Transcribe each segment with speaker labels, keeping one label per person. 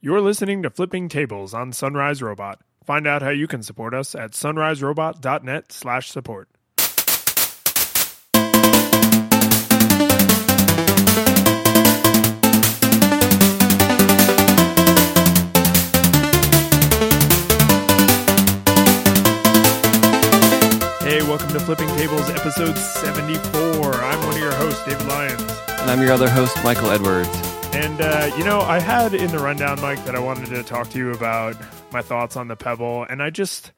Speaker 1: You're listening to Flipping Tables on Sunrise Robot. Find out how you can support us at sunriserobot.net slash support. Hey, welcome to Flipping Tables episode 74. I'm one of your hosts, David Lyons.
Speaker 2: And I'm your other host, Michael Edwards.
Speaker 1: And, uh, you know, I had in the rundown, Mike, that I wanted to talk to you about my thoughts on the Pebble. And I just,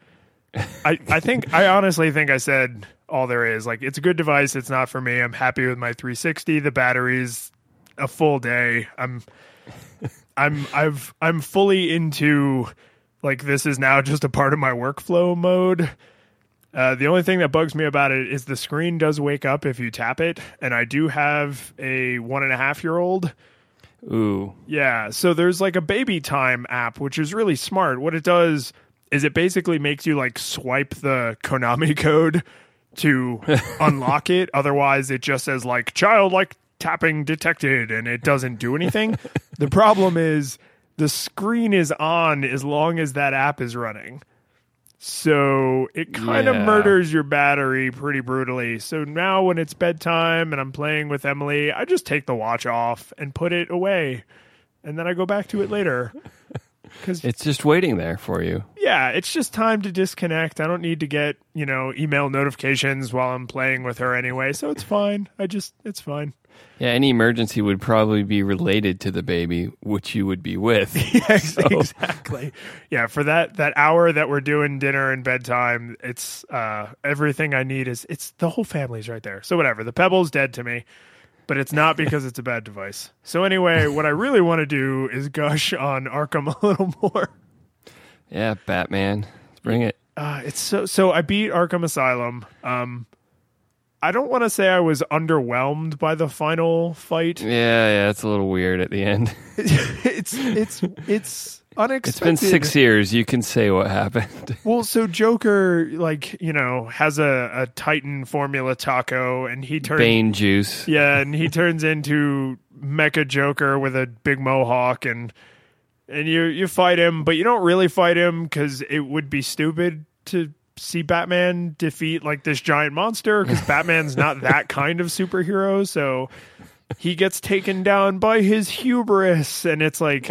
Speaker 1: I, I think, I honestly think I said all there is. Like, it's a good device. It's not for me. I'm happy with my 360. The battery's a full day. I'm, I'm, I've, I'm fully into, like, this is now just a part of my workflow mode. Uh, the only thing that bugs me about it is the screen does wake up if you tap it, and I do have a one and a half year old.
Speaker 2: Ooh.
Speaker 1: Yeah, so there's like a baby time app, which is really smart. What it does is it basically makes you like swipe the Konami code to unlock it. Otherwise, it just says like child like tapping detected, and it doesn't do anything. the problem is the screen is on as long as that app is running. So it kind of
Speaker 2: Yeah.
Speaker 1: murders your battery pretty brutally. So now when it's bedtime and I'm playing with Emily, I just take the watch off and put it away. And then I go back to it later. Cuz
Speaker 2: It's just waiting there for you.
Speaker 1: yeah, it's just time to disconnect. I don't need to get, you know, email notifications while I'm playing with her anyway. So it's fine. I just it's fine.
Speaker 2: Yeah, any emergency would probably be related to the baby, which you would be with.
Speaker 1: Yes, exactly. Yeah, for that that hour that we're doing dinner and bedtime, it's uh everything I need is it's the whole family's right there. So whatever. The pebble's dead to me, but it's not because it's a bad device. So anyway, what I really want to do is gush on Arkham a little more.
Speaker 2: yeah, Batman. Let's bring it.
Speaker 1: Uh it's so so I beat Arkham Asylum. Um I don't want to say I was underwhelmed by the final fight.
Speaker 2: Yeah, yeah, it's a little weird at the end.
Speaker 1: it's it's it's unexpected.
Speaker 2: It's been six years. You can say what happened.
Speaker 1: Well, so Joker, like you know, has a, a Titan formula taco, and he turns
Speaker 2: Bane juice.
Speaker 1: yeah, and he turns into Mecha Joker with a big mohawk, and and you you fight him, but you don't really fight him because it would be stupid to see Batman defeat like this giant monster because Batman's not that kind of superhero, so he gets taken down by his hubris, and it's like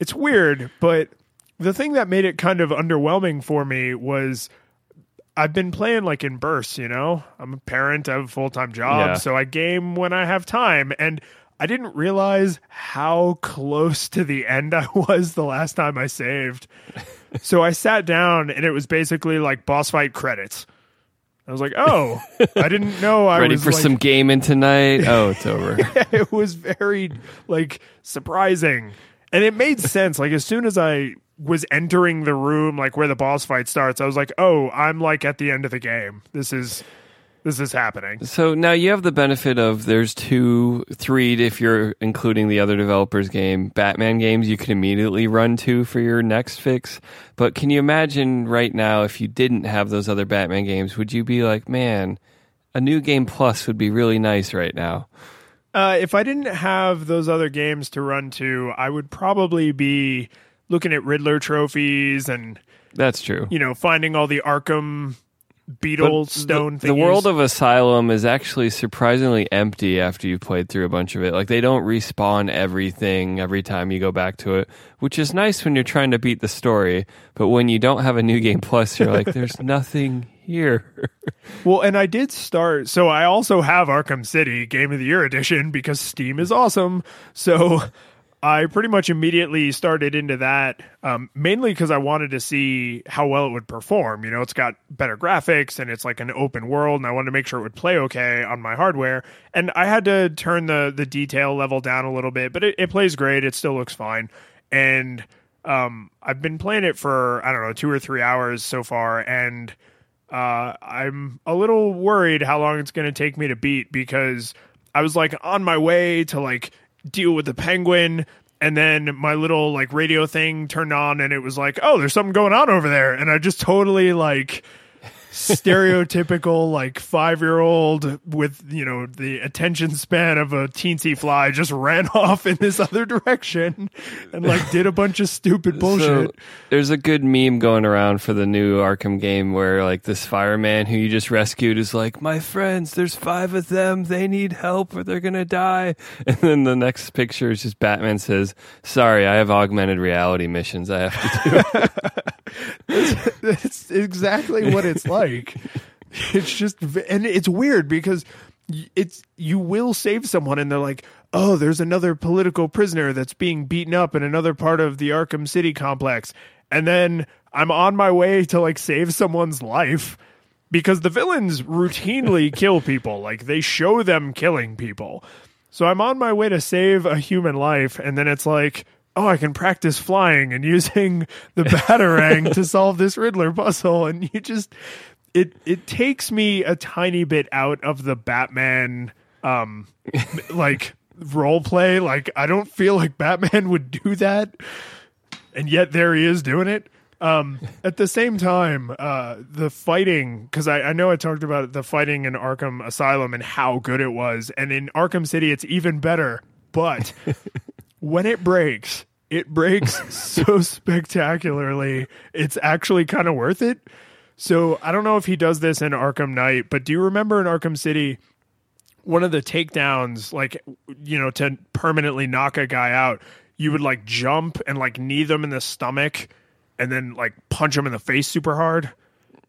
Speaker 1: it's weird, but the thing that made it kind of underwhelming for me was I've been playing like in bursts, you know? I'm a parent, I have a full time job,
Speaker 2: Yeah.
Speaker 1: so I game when I have time. And I didn't realize how close to the end I was the last time I saved. so I sat down and it was basically like boss fight credits. I was like, oh, I didn't know I
Speaker 2: Ready
Speaker 1: was ready
Speaker 2: for
Speaker 1: like,
Speaker 2: some gaming tonight? Oh, it's over.
Speaker 1: it was very like surprising and it made sense like as soon as i was entering the room like where the boss fight starts i was like oh i'm like at the end of the game this is this is happening
Speaker 2: So now you have the benefit of there's two, three if you're including the other developers' game, Batman games you can immediately run to for your next fix. But can you imagine right now if you didn't have those other Batman games, would you be like, man, a new game plus would be really nice right now?
Speaker 1: uh, if i didn't have those other games to run to i would probably be looking at riddler trophies and
Speaker 2: That's true.
Speaker 1: you know finding all the arkham beetle stone
Speaker 2: the, the world of Asylum is actually surprisingly empty after you've played through a bunch of it. Like they don't respawn everything every time you go back to it, which is nice when you're trying to beat the story. But when you don't have a new game plus, you're like, there's nothing here.
Speaker 1: Well, and I did start. So I also have Arkham City Game of the Year edition because Steam is awesome. So I pretty much immediately started into that, um, mainly because I wanted to see how well it would perform. You know, it's got better graphics and it's like an open world, and I wanted to make sure it would play okay on my hardware. And I had to turn the the detail level down a little bit, but it, it plays great. It still looks fine, and um, I've been playing it for I don't know two or three hours so far, and uh, I'm a little worried how long it's going to take me to beat because I was like on my way to like deal with the penguin and then my little like radio thing turned on and it was like oh there's something going on over there. And I just totally like stereotypical like five year old with you know the attention span of a teensy fly just ran off in this other direction and like did a bunch of stupid bullshit.
Speaker 2: So there's a good meme going around for the new Arkham game where like this fireman who you just rescued is like, "My friends, there's five of them. They need help or they're gonna die." And then the next picture is just Batman says, "Sorry, I have augmented reality missions I have to do."
Speaker 1: That's exactly what it's like. It's just, and it's weird because it's you will save someone, and they're like, "Oh, there's another political prisoner that's being beaten up in another part of the Arkham City complex," and then I'm on my way to like save someone's life because the villains routinely kill people. Like they show them killing people. So I'm on my way to save a human life, and then it's like, oh, I can practice flying and using the batarang to solve this Riddler puzzle, and you just it it takes me a tiny bit out of the Batman um like role play. Like I don't feel like Batman would do that, and yet there he is doing it. Um, at the same time, uh, the fighting because I, I know I talked about the fighting in Arkham Asylum and how good it was, and in Arkham City it's even better. But when it breaks, it breaks so spectacularly. It's actually kind of worth it. So I don't know if he does this in Arkham Knight, but do you remember in Arkham City one of the takedowns, like you know, to permanently knock a guy out, you would like jump and like knee them in the stomach and then like punch them in the face super hard?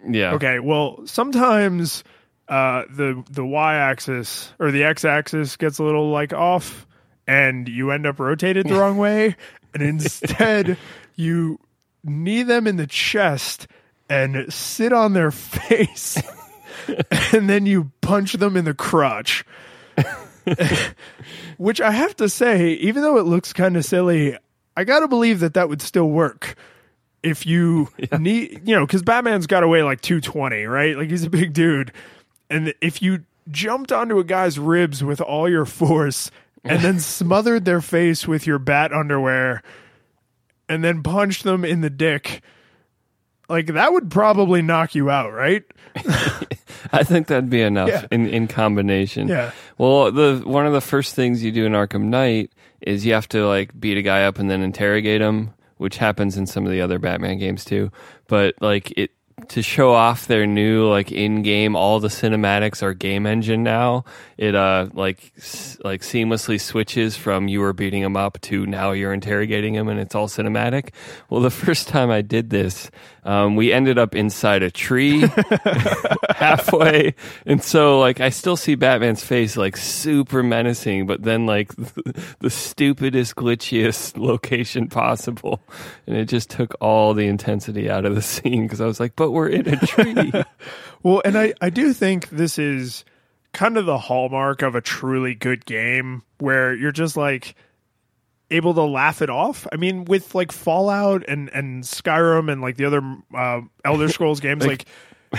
Speaker 2: yeah.
Speaker 1: Okay, well, sometimes uh, the the y axis or the x axis gets a little like off, and you end up rotated the wrong way, and instead you knee them in the chest and sit on their face, and then you punch them in the crotch. Which I have to say, even though it looks kind of silly, I gotta believe that that would still work if you need, you know, because Batman's got to weigh like 220, right? Like he's a big dude. And if you jumped onto a guy's ribs with all your force and then smothered their face with your bat underwear and then punched them in the dick, like that would probably knock you out, right?
Speaker 2: I think that'd be enough
Speaker 1: Yeah.
Speaker 2: in, in combination.
Speaker 1: Yeah.
Speaker 2: Well, the one of the first things you do in Arkham Knight is you have to like beat a guy up and then interrogate him, which happens in some of the other Batman games too. But like it to show off their new like in-game all the cinematics are game engine now it uh like s- like seamlessly switches from you were beating him up to now you're interrogating him and it's all cinematic well the first time i did this um, we ended up inside a tree halfway. And so like i still see batman's face like super menacing but then like the stupidest glitchiest location possible. And it just took all the intensity out of the scene because i was like but we're in a tree.
Speaker 1: Well, and I, I do think this is kind of the hallmark of a truly good game where you're just like able to laugh it off. I mean, with like Fallout and, and Skyrim and like the other uh, Elder Scrolls games, like,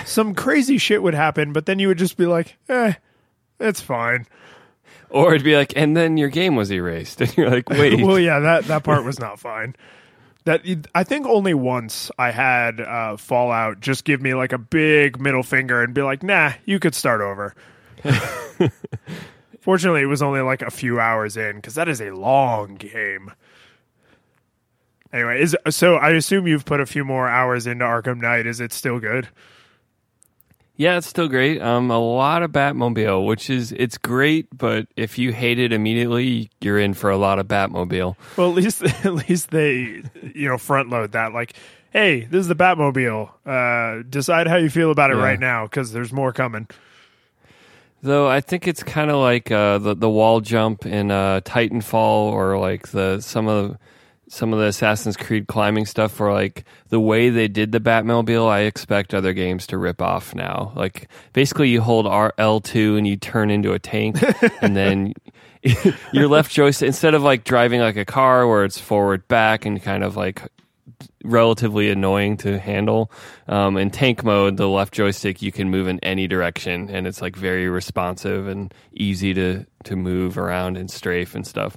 Speaker 1: some crazy shit would happen, but then you would just be like, eh, it's fine.
Speaker 2: or it'd be like and then your game was erased and you're like wait
Speaker 1: well, yeah, that that part was not fine. That I think only once I had uh, Fallout just give me like a big middle finger and be like, "Nah, you could start over." Fortunately, it was only like a few hours in because that is a long game. Anyway, is so I assume you've put a few more hours into Arkham Knight. Is it still good?
Speaker 2: Yeah, it's still great. Um, a lot of Batmobile, which is it's great, but if you hate it immediately, you're in for a lot of Batmobile.
Speaker 1: Well, at least at least they you know front load that like, hey, this is the Batmobile. Uh, decide how you feel about it
Speaker 2: Yeah.
Speaker 1: right now because there's more coming.
Speaker 2: Though I think it's kind of like uh, the the wall jump in uh, Titanfall, or like the some of some of the Assassin's Creed climbing stuff, or like the way they did the Batmobile. I expect other games to rip off now. Like basically, you hold R L two and you turn into a tank, and then your left joystick instead of like driving like a car where it's forward back and kind of like relatively annoying to handle. Um, in tank mode, the left joystick you can move in any direction, and it's like very responsive and easy to to move around and strafe and stuff.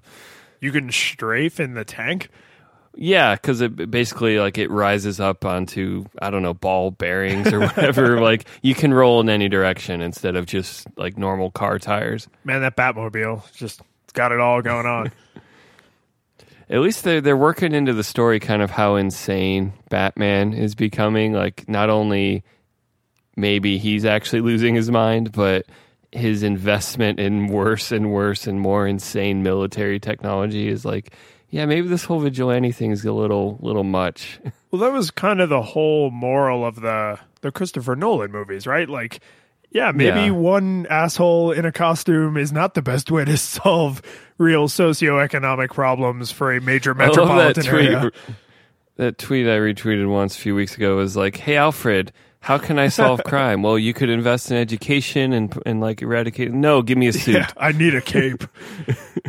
Speaker 1: You can strafe in the tank.
Speaker 2: Yeah, because it basically like it rises up onto I don't know ball bearings or whatever. like you can roll in any direction instead of just like normal car tires.
Speaker 1: Man, that Batmobile just got it all going on.
Speaker 2: At least they're they're working into the story kind of how insane Batman is becoming. Like not only maybe he's actually losing his mind, but his investment in worse and worse and more insane military technology is like yeah, maybe this whole vigilante thing is a little little much.
Speaker 1: Well, that was kind of the whole moral of the the Christopher Nolan movies, right? Like, yeah, maybe
Speaker 2: Yeah.
Speaker 1: one asshole in a costume is not the best way to solve real socioeconomic problems for a major
Speaker 2: that
Speaker 1: metropolitan
Speaker 2: tweet.
Speaker 1: area.
Speaker 2: That tweet I retweeted once a few weeks ago was like, "Hey Alfred, how can I solve crime? well, you could invest in education and and like eradicate. No, give me a suit.
Speaker 1: Yeah, I need a cape.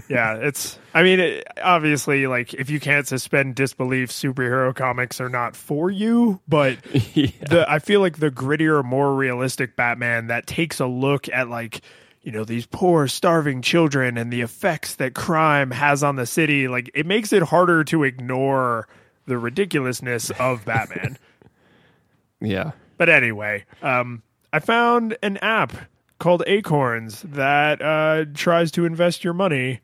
Speaker 1: yeah, it's. I mean, it, obviously, like if you can't suspend disbelief, superhero comics are not for you. But
Speaker 2: Yeah.
Speaker 1: the I feel like the grittier, more realistic Batman that takes a look at like you know these poor, starving children and the effects that crime has on the city. Like it makes it harder to ignore the ridiculousness of Batman.
Speaker 2: yeah.
Speaker 1: But anyway, um, I found an app called Acorns that uh, tries to invest your money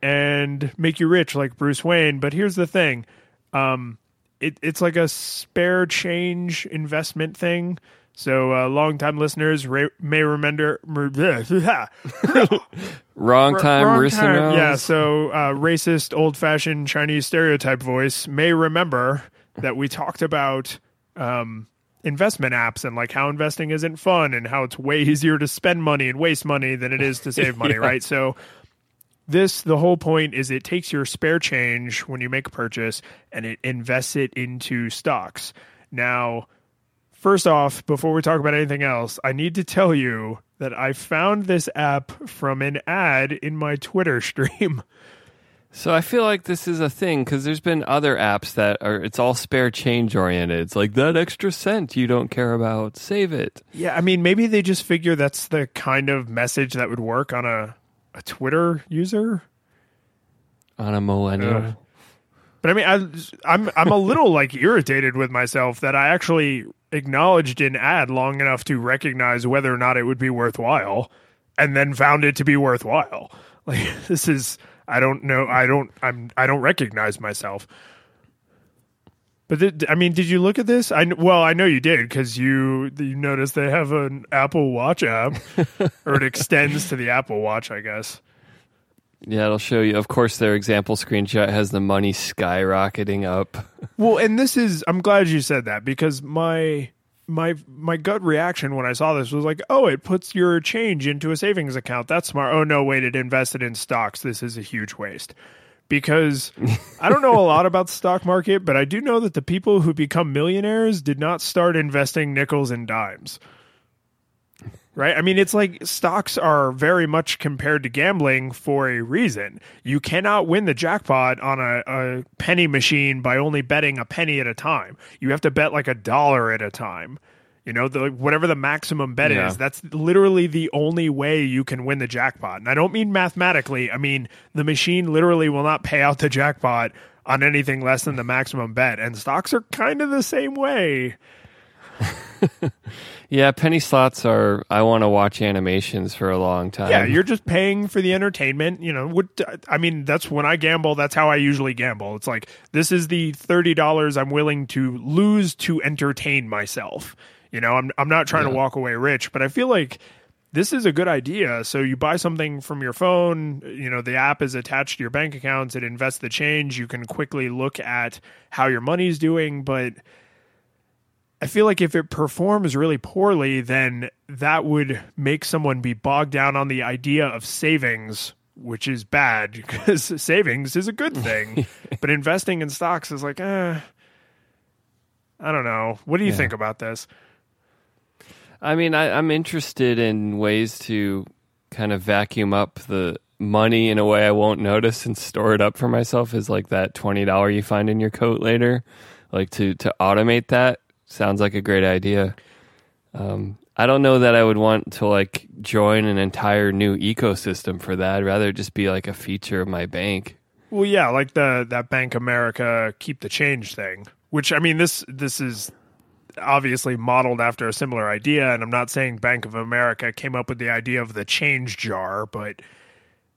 Speaker 1: and make you rich like Bruce Wayne. But here's the thing um, it, it's like a spare change investment thing. So, uh, longtime listeners re- may remember.
Speaker 2: Wrong time,
Speaker 1: Wrong time. Yeah, so uh, racist, old fashioned Chinese stereotype voice may remember that we talked about um, investment apps and like how investing isn't fun and how it's way easier to spend money and waste money than it is to save money,
Speaker 2: Yeah.
Speaker 1: right? So, this, the whole point is it takes your spare change when you make a purchase and it invests it into stocks. Now, First off, before we talk about anything else, I need to tell you that I found this app from an ad in my Twitter stream.
Speaker 2: So I feel like this is a thing because there's been other apps that are it's all spare change oriented. It's like that extra cent you don't care about, save it.
Speaker 1: Yeah, I mean, maybe they just figure that's the kind of message that would work on a, a Twitter user.
Speaker 2: On a millennial.
Speaker 1: Ugh. But I mean, I, I'm I'm a little like irritated with myself that I actually acknowledged an ad long enough to recognize whether or not it would be worthwhile, and then found it to be worthwhile. Like this is I don't know I don't I'm I don't recognize myself. But th- I mean, did you look at this? I well, I know you did because you you noticed they have an Apple Watch app, or it extends to the Apple Watch, I guess.
Speaker 2: Yeah, it'll show you. Of course, their example screenshot has the money skyrocketing up.
Speaker 1: Well, and this is I'm glad you said that because my my my gut reaction when I saw this was like, "Oh, it puts your change into a savings account. That's smart." Oh no, wait, it invested in stocks. This is a huge waste. Because I don't know a lot about the stock market, but I do know that the people who become millionaires did not start investing nickels and dimes. Right? I mean, it's like stocks are very much compared to gambling for a reason. You cannot win the jackpot on a, a penny machine by only betting a penny at a time. You have to bet like a dollar at a time. You know, the, whatever the maximum bet
Speaker 2: Yeah.
Speaker 1: is, that's literally the only way you can win the jackpot. And I don't mean mathematically, I mean the machine literally will not pay out the jackpot on anything less than the maximum bet. And stocks are kind of the same way.
Speaker 2: Yeah, penny slots are. I want to watch animations for a long time.
Speaker 1: Yeah, you're just paying for the entertainment. You know, what I mean, that's when I gamble. That's how I usually gamble. It's like this is the thirty dollars I'm willing to lose to entertain myself. You know, I'm I'm not trying to walk away rich, but I feel like this is a good idea. So you buy something from your phone. You know, the app is attached to your bank accounts. It invests the change. You can quickly look at how your money's doing, but. I feel like if it performs really poorly, then that would make someone be bogged down on the idea of savings, which is bad because savings is a good thing. but investing in stocks is like, eh, I don't know. What do you
Speaker 2: Yeah.
Speaker 1: think about this?
Speaker 2: I mean, I, I'm interested in ways to kind of vacuum up the money in a way I won't notice and store it up for myself. Is like that twenty dollar you find in your coat later, like to to automate that sounds like a great idea. Um, I don't know that I would want to like join an entire new ecosystem for that. I'd rather just be like a feature of my bank.
Speaker 1: Well, yeah, like the that Bank America keep the change thing, which I mean this this is obviously modeled after a similar idea and I'm not saying Bank of America came up with the idea of the change jar, but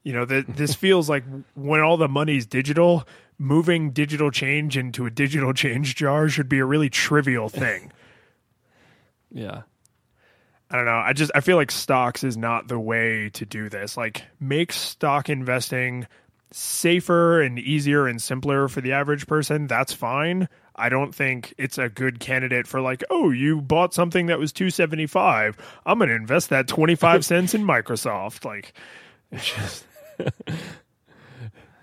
Speaker 1: you know, that this feels like when all the money's digital, moving digital change into a digital change jar should be a really trivial thing.
Speaker 2: Yeah.
Speaker 1: I don't know. I just I feel like stocks is not the way to do this. Like make stock investing safer and easier and simpler for the average person. That's fine. I don't think it's a good candidate for like, oh, you bought something that was 275. I'm going to invest that 25 cents in Microsoft. Like it's just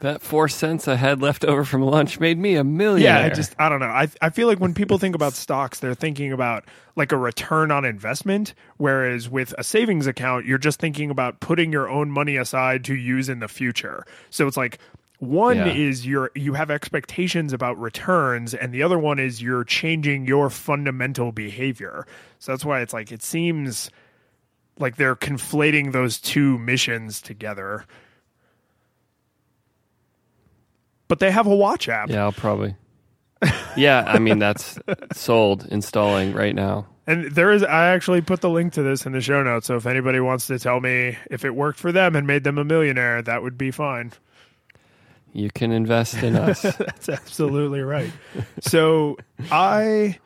Speaker 2: That four cents I had left over from lunch made me a millionaire.
Speaker 1: Yeah, I just I don't know. I I feel like when people think about stocks, they're thinking about like a return on investment, whereas with a savings account, you're just thinking about putting your own money aside to use in the future. So it's like one
Speaker 2: Yeah.
Speaker 1: is you're you have expectations about returns, and the other one is you're changing your fundamental behavior. So that's why it's like it seems like they're conflating those two missions together. But they have a watch app.
Speaker 2: yeah, I'll probably. yeah, I mean that's sold, installing right now.
Speaker 1: And there is, I actually put the link to this in the show notes. So if anybody wants to tell me if it worked for them and made them a millionaire, that would be fine.
Speaker 2: You can invest in us.
Speaker 1: That's absolutely right. So I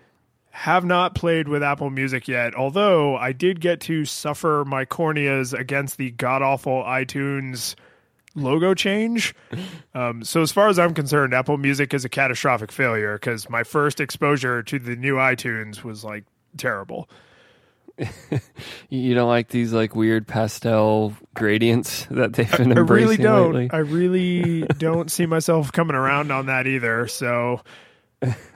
Speaker 1: have not played with Apple Music yet, although I did get to suffer my corneas against the god awful iTunes logo change. Um, so as far as I'm concerned, Apple Music is a catastrophic failure because my first exposure to the new iTunes was like terrible.
Speaker 2: you don't like these like weird pastel gradients that they've been
Speaker 1: I
Speaker 2: embracing
Speaker 1: really don't.
Speaker 2: lately.
Speaker 1: I really don't see myself coming around on that either. So,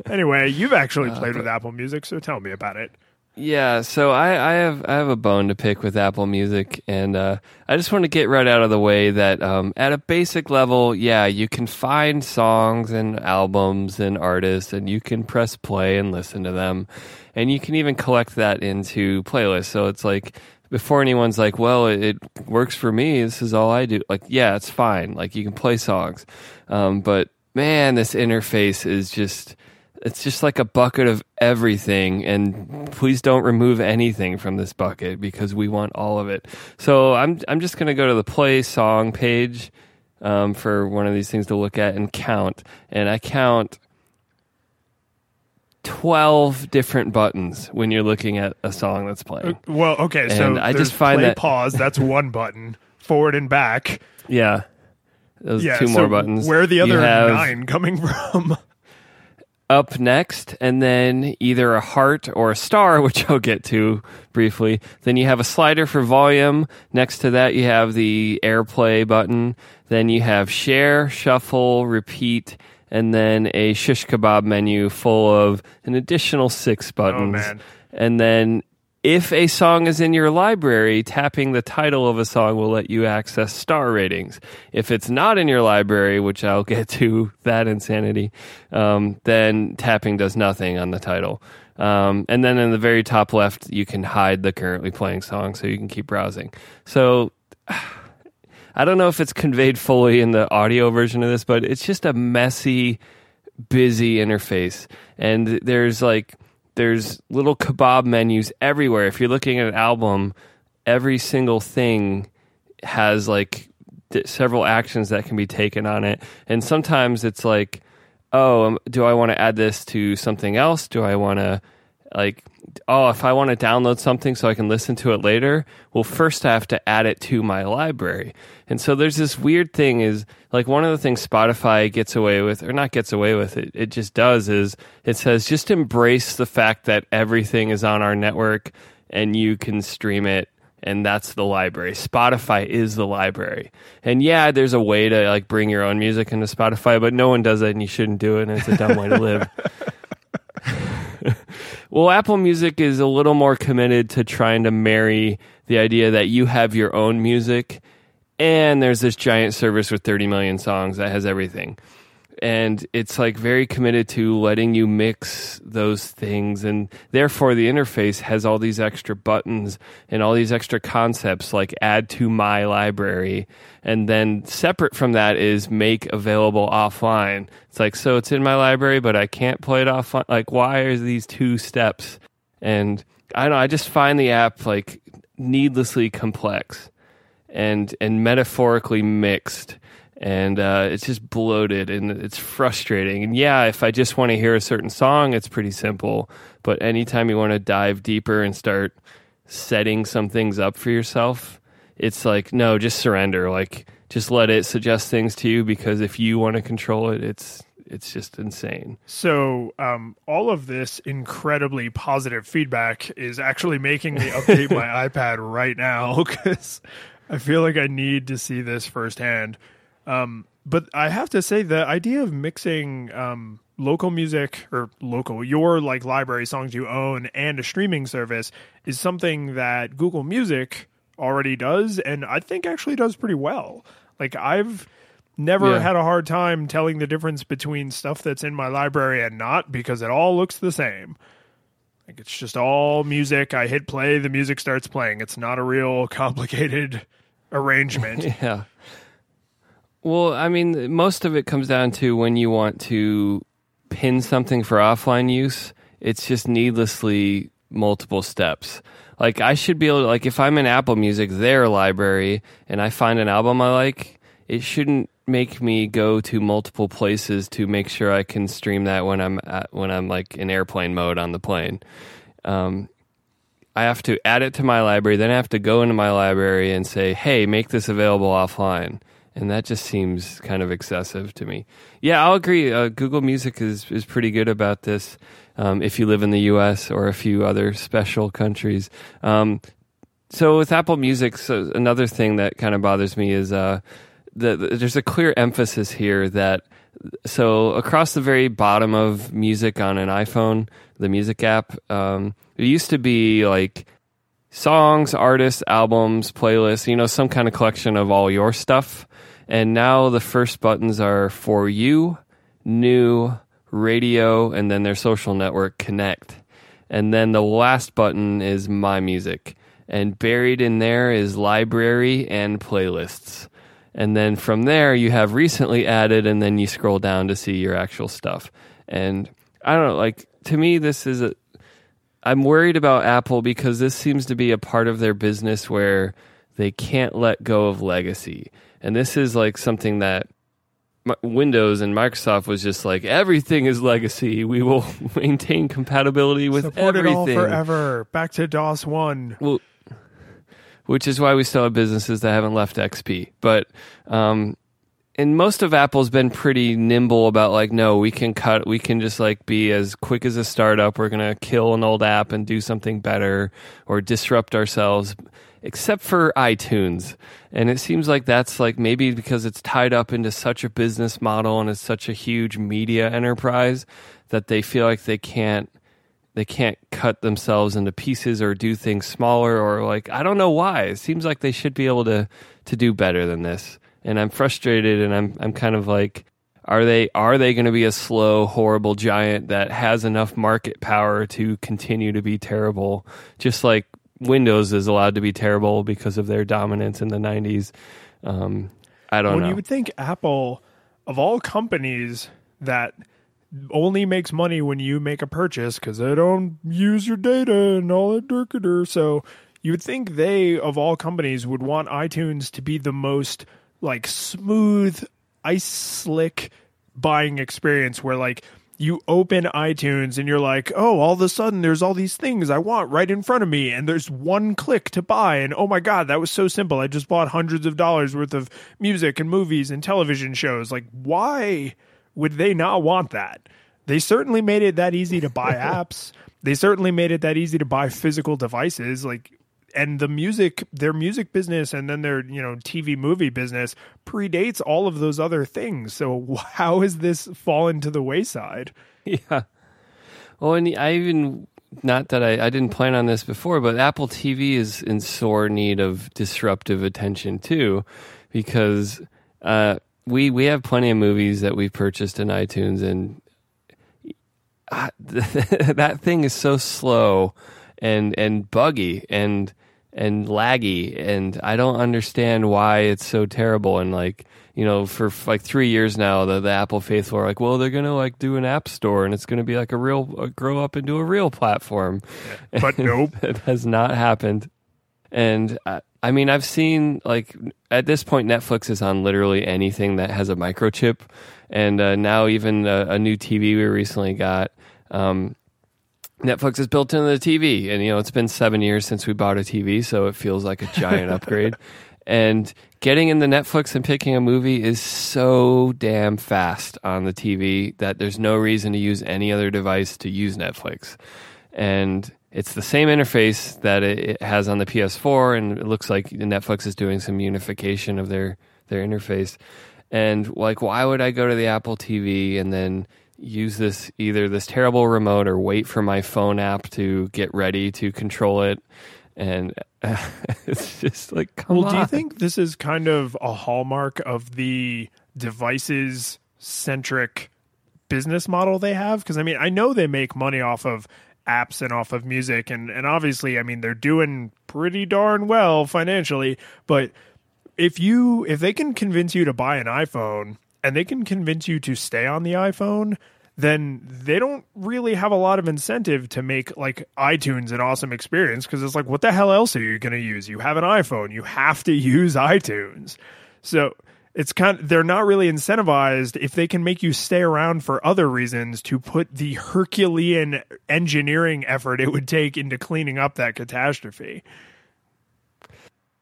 Speaker 1: anyway, you've actually
Speaker 2: Uh,
Speaker 1: played with Apple Music, so tell me about it.
Speaker 2: Yeah, so I, I have I have a bone to pick with Apple Music, and uh, I just want to get right out of the way that um, at a basic level, yeah, you can find songs and albums and artists, and you can press play and listen to them, and you can even collect that into playlists. So it's like before anyone's like, "Well, it, it works for me. This is all I do." Like, yeah, it's fine. Like you can play songs, um, but man, this interface is just it's just like a bucket of everything and please don't remove anything from this bucket because we want all of it so i'm i'm just going to go to the play song page um, for one of these things to look at and count and i count 12 different buttons when you're looking at a song that's playing
Speaker 1: Well, okay, so
Speaker 2: I just find
Speaker 1: play,
Speaker 2: that-
Speaker 1: pause. That's one button. Forward and back.
Speaker 2: yeah those
Speaker 1: Yeah,
Speaker 2: two
Speaker 1: so
Speaker 2: more buttons
Speaker 1: Where are the other
Speaker 2: have-
Speaker 1: nine coming from?
Speaker 2: Up next, and then either a heart or a star, which I'll get to briefly. Then you have a slider for volume. Next to that, you have the AirPlay button. Then you have share, shuffle, repeat, and then a shish kebab menu full of an additional six oh, buttons.
Speaker 1: man.
Speaker 2: And then if a song is in your library, tapping the title of a song will let you access star ratings. If it's not in your library, which I'll get to that insanity, um, then tapping does nothing on the title. Um, and then in the very top left, you can hide the currently playing song so you can keep browsing. So I don't know if it's conveyed fully in the audio version of this, but it's just a messy, busy interface. And there's like, there's little kebab menus everywhere. If you're looking at an album, every single thing has like d- several actions that can be taken on it. And sometimes it's like, oh, um, do I want to add this to something else? Do I want to like oh if i want to download something so i can listen to it later well first i have to add it to my library and so there's this weird thing is like one of the things spotify gets away with or not gets away with it it just does is it says just embrace the fact that everything is on our network and you can stream it and that's the library. Spotify is the library. And yeah, there's a way to like bring your own music into Spotify, but no one does it and you shouldn't do it and it's a dumb way to live. well, Apple Music is a little more committed to trying to marry the idea that you have your own music and there's this giant service with 30 million songs that has everything. And it's like very committed to letting you mix those things and therefore the interface has all these extra buttons and all these extra concepts like add to my library. And then separate from that is make available offline. It's like so it's in my library but i can't play it offline like why are these two steps? And i don't know i just find the app like needlessly complex and and metaphorically mixed and uh, it's just bloated and it's frustrating. And yeah, if I just want to hear a certain song, it's pretty simple. But anytime you want to dive deeper and start setting some things up for yourself, it's like no, just surrender. Like just let it suggest things to you because if you want to control it, it's it's just insane.
Speaker 1: So, um, all of this incredibly positive feedback is actually making me update my iPad right now because I feel like I need to see this firsthand. Um, but I have to say, the idea of mixing um, local music or local, your like library songs you own and a streaming service is something that Google Music already does, and I think actually does pretty well. Like, I've never
Speaker 2: Yeah.
Speaker 1: had a hard time telling the difference between stuff that's in my library and not because it all looks the same. Like it's just all music. I hit play, the music starts playing. It's not a real complicated arrangement.
Speaker 2: Yeah. Well, I mean, most of it comes down to when you want to pin something for offline use, it's just needlessly multiple steps. Like, I should be able to, like, if I'm in Apple Music, their library, and I find an album I like, it shouldn't make me go to multiple places to make sure I can stream that when I'm at, when I'm like in airplane mode on the plane. Um, I have to add it to my library, then I have to go into my library and say, "Hey, make this available offline." And that just seems kind of excessive to me. Yeah, I'll agree. Uh, Google Music is is pretty good about this. Um, if you live in the U.S. or a few other special countries. Um, so with Apple Music, so another thing that kind of bothers me is uh, the, the- there's a clear emphasis here that so across the very bottom of music on an iPhone, the music app, um, it used to be like songs, artists, albums, playlists, you know, some kind of collection of all your stuff. And now the first buttons are for you, new, radio, and then their social network connect. And then the last button is my music. And buried in there is library and playlists. And then from there, you have recently added, and then you scroll down to see your actual stuff. And I don't know, like, to me, this is a. I'm worried about Apple because this seems to be a part of their business where they can't let go of legacy. And this is like something that Windows and Microsoft was just like everything is legacy. We will maintain compatibility with
Speaker 1: Support
Speaker 2: everything.
Speaker 1: it all forever. Back to DOS one.
Speaker 2: Well, which is why we still have businesses that haven't left XP. But um, and most of Apple's been pretty nimble about like, no, we can cut, we can just like be as quick as a startup. We're gonna kill an old app and do something better or disrupt ourselves. Except for iTunes, and it seems like that's like maybe because it's tied up into such a business model and it's such a huge media enterprise that they feel like they can't they can't cut themselves into pieces or do things smaller or like I don't know why. It seems like they should be able to to do better than this. And I'm frustrated and I'm I'm kind of like are they are they going to be a slow horrible giant that has enough market power to continue to be terrible just like Windows is allowed to be terrible because of their dominance in the 90s. Um, I don't
Speaker 1: When
Speaker 2: know.
Speaker 1: you would think Apple, of all companies that only makes money when you make a purchase because they don't use your data and all that dirkader. So you would think they, of all companies, would want iTunes to be the most like smooth, ice slick buying experience where like you open iTunes and you're like, oh, all of a sudden there's all these things I want right in front of me, and there's one click to buy. And oh my God, that was so simple. I just bought hundreds of dollars worth of music and movies and television shows. Like, why would they not want that? They certainly made it that easy to buy apps. They certainly made it that easy to buy physical devices. Like, and the music, their music business, and then their you know TV movie business predates all of those other things. So how has this fallen to the wayside?
Speaker 2: Yeah. Well, and I even not that I, I didn't plan on this before, but Apple TV is in sore need of disruptive attention too, because uh, we we have plenty of movies that we've purchased in iTunes, and uh, that thing is so slow and and buggy and and laggy, and I don't understand why it's so terrible. And like you know, for like three years now, the, the Apple faithful are like, well, they're gonna like do an app store, and it's gonna be like a real uh, grow up into a real platform.
Speaker 1: But nope,
Speaker 2: it has not happened. And I, I mean, I've seen like at this point, Netflix is on literally anything that has a microchip, and uh, now even a, a, new TV we recently got. Um, Netflix is built into the TV, and you know it's been seven years since we bought a TV, so it feels like a giant upgrade. And getting in the Netflix and picking a movie is so damn fast on the TV that there's no reason to use any other device to use Netflix. And it's the same interface that it has on the PS4, and it looks like Netflix is doing some unification of their their interface. And like, why would I go to the Apple TV and then use this either this terrible remote or wait for my phone app to get ready to control it? And uh, it's just like, come
Speaker 1: well,
Speaker 2: on.
Speaker 1: do you think this is kind of a hallmark of the devices centric business model they have? Because I mean, I know they make money off of apps and off of music and and obviously I mean they're doing pretty darn well financially but if you if they can convince you to buy an iPhone and they can convince you to stay on the iPhone then they don't really have a lot of incentive to make like iTunes an awesome experience because it's like what the hell else are you going to use? You have an iPhone. You have to use iTunes. So it's kind of, they're not really incentivized if they can make you stay around for other reasons to put the Herculean engineering effort it would take into cleaning up that catastrophe.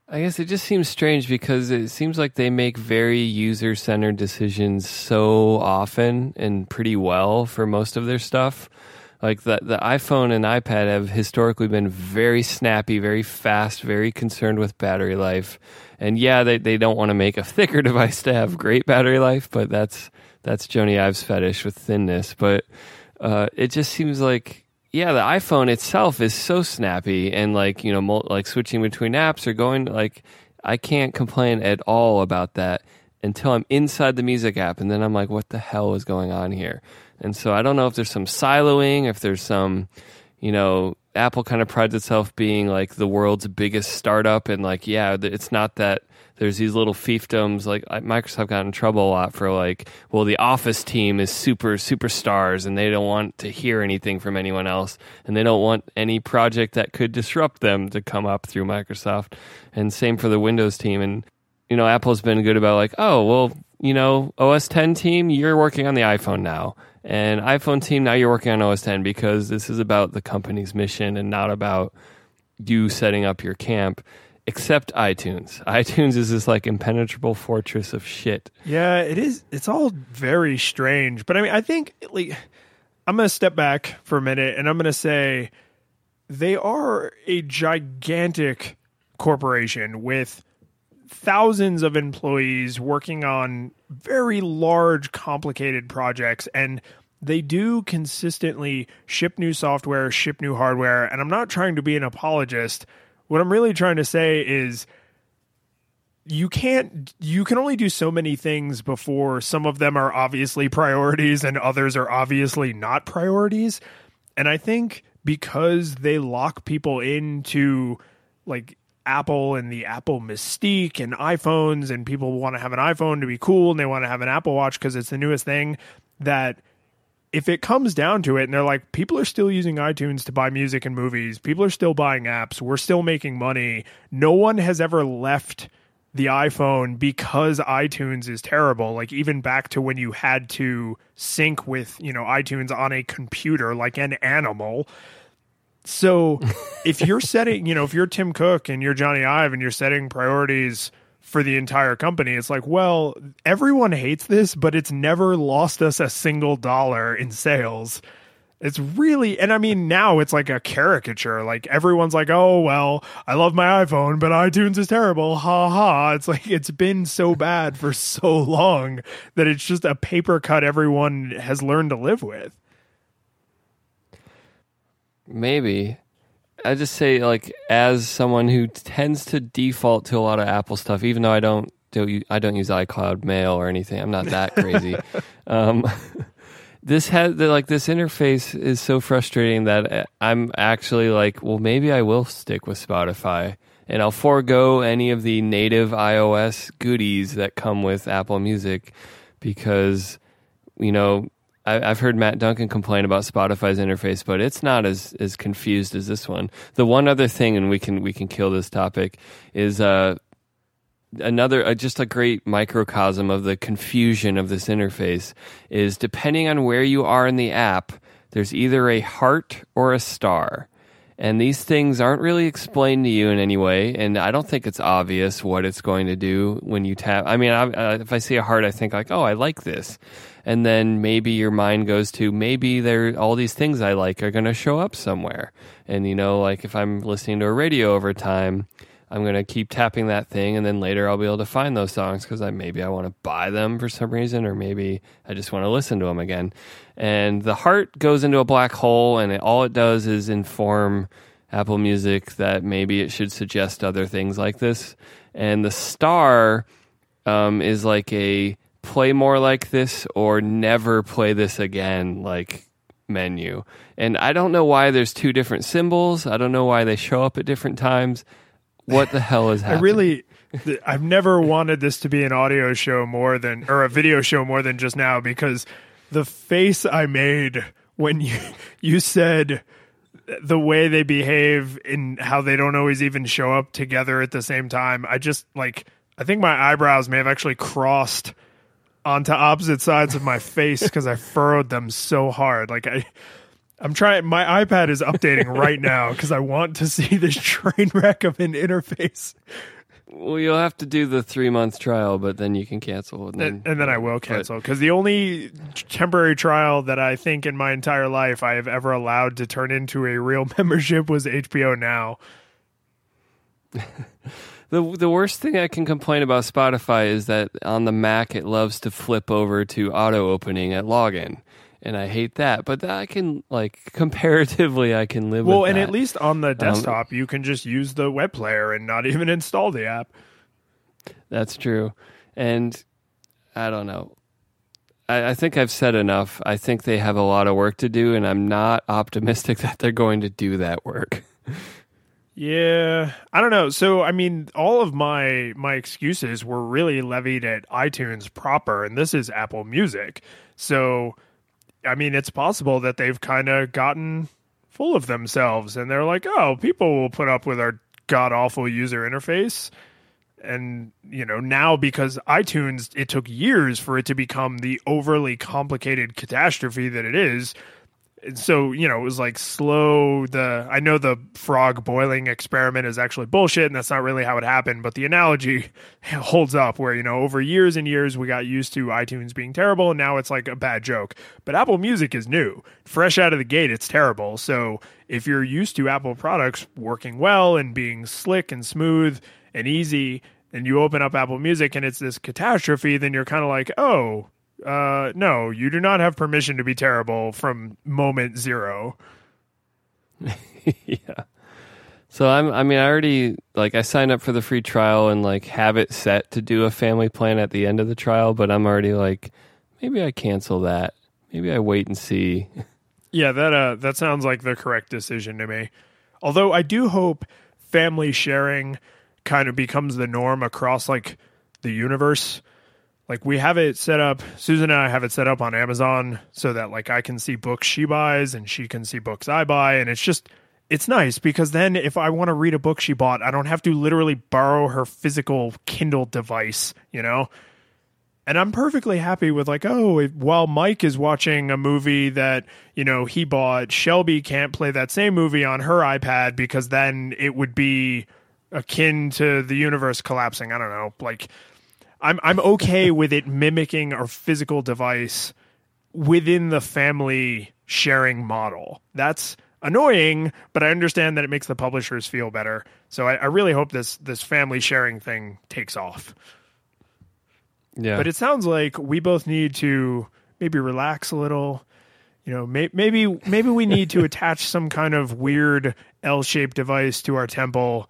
Speaker 2: I guess it just seems strange because it seems like they make very user centered decisions so often and pretty well for most of their stuff. Like the the iPhone and iPad have historically been very snappy, very fast, very concerned with battery life. And yeah, they, they don't want to make a thicker device to have great battery life, but that's that's Jony Ive's fetish with thinness. But uh, it just seems like yeah, the iPhone itself is so snappy and like you know like switching between apps or going like I can't complain at all about that until I'm inside the music app, and then I'm like, what the hell is going on here? And so I don't know if there's some siloing, if there's some, you know, Apple kind of prides itself being like the world's biggest startup, and like, yeah, it's not that there's these little fiefdoms. Like Microsoft got in trouble a lot for like, well, the Office team is super superstars, and they don't want to hear anything from anyone else, and they don't want any project that could disrupt them to come up through Microsoft. And same for the Windows team, and you know, Apple's been good about like, oh, well, you know, OS 10 team, you're working on the iPhone now and iPhone team, now you're working on OS 10 because this is about the company's mission and not about you setting up your camp. Except iTunes. iTunes is this like impenetrable fortress of shit.
Speaker 1: Yeah, it is. It's all very strange. But I mean, I think like I'm going to step back for a minute and I'm going to say they are a gigantic corporation with thousands of employees working on very large, complicated projects. And they do consistently ship new software, ship new hardware. And I'm not trying to be an apologist. What I'm really trying to say is you can't you can only do so many things before some of them are obviously priorities and others are obviously not priorities and i think because they lock people into like Apple and the Apple mystique and iPhones, and people want to have an iPhone to be cool and they want to have an Apple Watch because it's the newest thing. That if it comes down to it, and they're like, people are still using iTunes to buy music and movies, people are still buying apps, we're still making money. No one has ever left the iPhone because iTunes is terrible. Like even back to when you had to sync with, you know, iTunes on a computer like an animal. So if you're setting, you know, if you're Tim Cook and you're Jony Ive and you're setting priorities for the entire company, it's like, well, everyone hates this, but it's never lost us a single dollar in sales. It's really, and I mean, now it's like a caricature. Like everyone's like, oh, well, I love my iPhone, but iTunes is terrible. Ha ha. It's like, it's been so bad for so long that it's just a paper cut everyone has learned to live with.
Speaker 2: Maybe. I just say like as someone who tends to default to a lot of Apple stuff, even though I don't u- I don't use iCloud Mail or anything. I'm not that crazy. um, this has like this interface is so frustrating that uh, I'm actually like, well, maybe I will stick with Spotify and I'll forego any of the native iOS goodies that come with Apple Music because you know I, I've heard Matt Duncan complain about Spotify's interface, but it's not as as confused as this one. The one other thing, and we can we can kill this topic, is uh, another uh, just a great microcosm of the confusion of this interface is depending on where you are in the app there's either a heart or a star. And these things aren't really explained to you in any way and i don't think it's obvious what it's going to do when you tap. I mean I, uh, if i see a heart i think like oh i like this and then maybe your mind goes to maybe there all these things i like are going to show up somewhere and you know like if i'm listening to a radio over time I'm going to keep tapping that thing, and then later I'll be able to find those songs because I maybe I want to buy them for some reason, or maybe I just want to listen to them again. And the heart goes into a black hole, and it, all it does is inform Apple Music that maybe it should suggest other things like this. And the star um, is like a play more like this or never play this again, like menu. And I don't know why there's two different symbols. I don't know why they show up at different times what the hell is happening?
Speaker 1: I really, I've never wanted this to be an audio show more than, or a video show more than just now because the face I made when you you said the way they behave and how they don't always even show up together at the same time. I just like I think my eyebrows may have actually crossed onto opposite sides of my face because I furrowed them so hard. Like I I'm trying. My iPad is updating right now because I want to see this train wreck of an interface.
Speaker 2: Well, you'll have to do the three month trial, but then you can cancel.
Speaker 1: And then, and, and then I will cancel because the only temporary trial that I think in my entire life I have ever allowed to turn into a real membership was HBO Now.
Speaker 2: the the worst thing I can complain about Spotify is that on the Mac it loves to flip over to auto opening at login and I hate that. But I can like comparatively, I can live. With it.
Speaker 1: Well,
Speaker 2: and
Speaker 1: at least on the um, desktop, um, you can just use the web player and not even install the app.
Speaker 2: That's true, and I don't know. I, I think I've said enough. I think they have a lot of work to do, and I'm not optimistic that they're going to do that work.
Speaker 1: Yeah, I don't know. So, I mean, all of my my excuses were really levied at iTunes proper, and this is Apple Music. So, I mean, it's possible that they've kind of gotten full of themselves and they're like, oh, people will put up with our god awful user interface. And, you know, now because iTunes, it took years for it to become the overly complicated catastrophe that it is so you know it was like slow the i know the frog boiling experiment is actually bullshit and that's not really how it happened but the analogy holds up where you know over years and years we got used to itunes being terrible and now it's like a bad joke. But apple music is new. Fresh out of the gate it's terrible. So if you're used to apple products working well and being slick and smooth and easy and you open up apple music and it's this catastrophe then you're kind of like oh uh, no, you do not have permission to be terrible from moment zero.
Speaker 2: yeah. So I'm I mean I already like I signed up for the free trial and like have it set to do a family plan at the end of the trial, but I'm already like maybe I cancel that. Maybe I wait and see.
Speaker 1: Yeah, that uh that sounds like the correct decision to me. Although I do hope family sharing kind of becomes the norm across like the universe like we have it set up susan and i have it set up on amazon so that like i can see books she buys and she can see books i buy. And it's just it's nice because then if i want to read a book she bought i don't have to literally borrow her physical kindle device you know? And i'm perfectly happy with like oh while mike is watching a movie that you know he bought shelby can't play that same movie on her ipad because then it would be akin to the universe collapsing. I don't know. Like I'm I'm okay with it mimicking our physical device within the family sharing model. That's annoying, but I understand that it makes the publishers feel better. So I, I really hope this this family sharing thing takes off. Yeah. But it sounds like we both need to maybe relax a little. You know, may, maybe maybe we need to attach some kind of weird L-shaped device to our temple.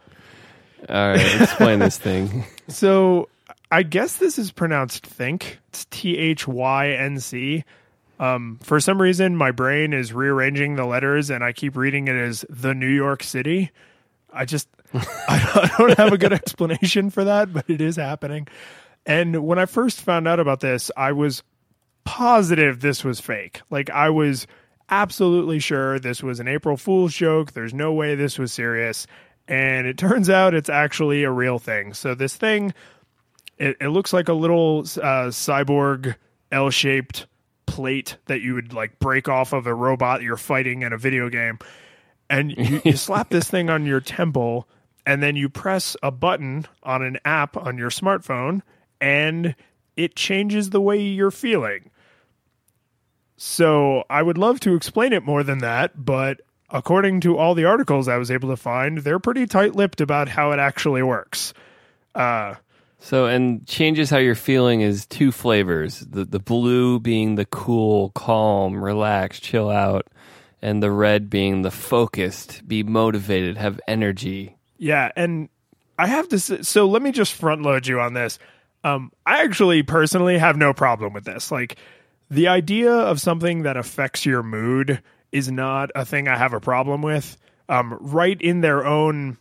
Speaker 2: All right, explain this thing.
Speaker 1: So I guess this is pronounced think. It's T H Y N C. Um, for some reason, my brain is rearranging the letters, and I keep reading it as the New York City. I just I don't have a good explanation for that, but it is happening. And when I first found out about this, I was positive this was fake. Like I was absolutely sure this was an April Fool's joke. There's no way this was serious. And it turns out it's actually a real thing. So this thing, it, it looks like a little uh, cyborg L-shaped plate that you would like break off of a robot you're fighting in a video game. And you, you slap this thing on your temple, and then you press a button on an app on your smartphone, and it changes the way you're feeling. So I would love to explain it more than that, but according to all the articles I was able to find, they're pretty tight lipped about how it actually works. Uh,
Speaker 2: so, and changes how you're feeling is two flavors the, the blue being the cool, calm, relaxed, chill out, and the red being the focused, be motivated, have energy.
Speaker 1: Yeah. And I have to say, so let me just front load you on this. Um, I actually personally have no problem with this. Like, the idea of something that affects your mood is not a thing I have a problem with. Um, right in their own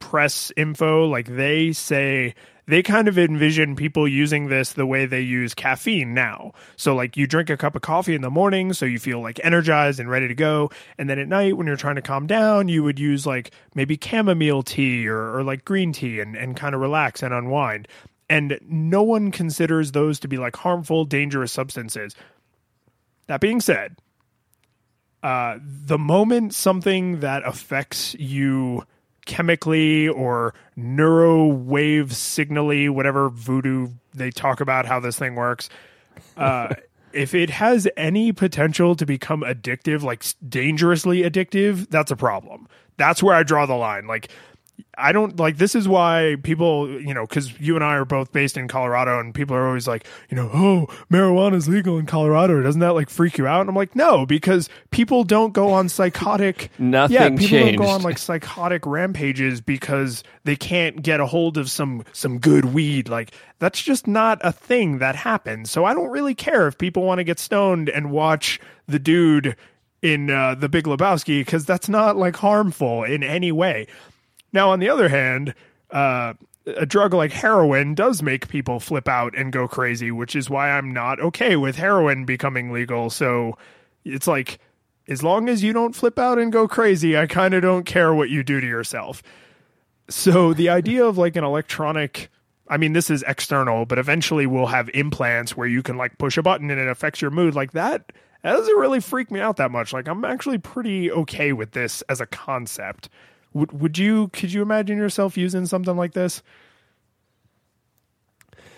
Speaker 1: press info, like they say they kind of envision people using this the way they use caffeine now. So, like, you drink a cup of coffee in the morning, so you feel like energized and ready to go. And then at night, when you're trying to calm down, you would use like maybe chamomile tea or, or like green tea and, and kind of relax and unwind. And no one considers those to be like harmful, dangerous substances. That being said, uh, the moment something that affects you chemically or neuro wave signally, whatever voodoo they talk about how this thing works, uh, if it has any potential to become addictive, like dangerously addictive, that's a problem. That's where I draw the line. Like I don't like this is why people, you know, because you and I are both based in Colorado, and people are always like, you know, oh, marijuana is legal in Colorado. Doesn't that like freak you out? And I'm like, no, because people don't go on psychotic.
Speaker 2: Nothing
Speaker 1: yeah, people
Speaker 2: changed.
Speaker 1: don't go on like psychotic rampages because they can't get a hold of some some good weed. Like that's just not a thing that happens. So I don't really care if people want to get stoned and watch the dude in uh, the Big Lebowski because that's not like harmful in any way. Now, on the other hand, uh, a drug like heroin does make people flip out and go crazy, which is why I'm not okay with heroin becoming legal. So it's like, as long as you don't flip out and go crazy, I kind of don't care what you do to yourself. So the idea of like an electronic, I mean, this is external, but eventually we'll have implants where you can like push a button and it affects your mood like that. That doesn't really freak me out that much. Like, I'm actually pretty okay with this as a concept. Would would you could you imagine yourself using something like this?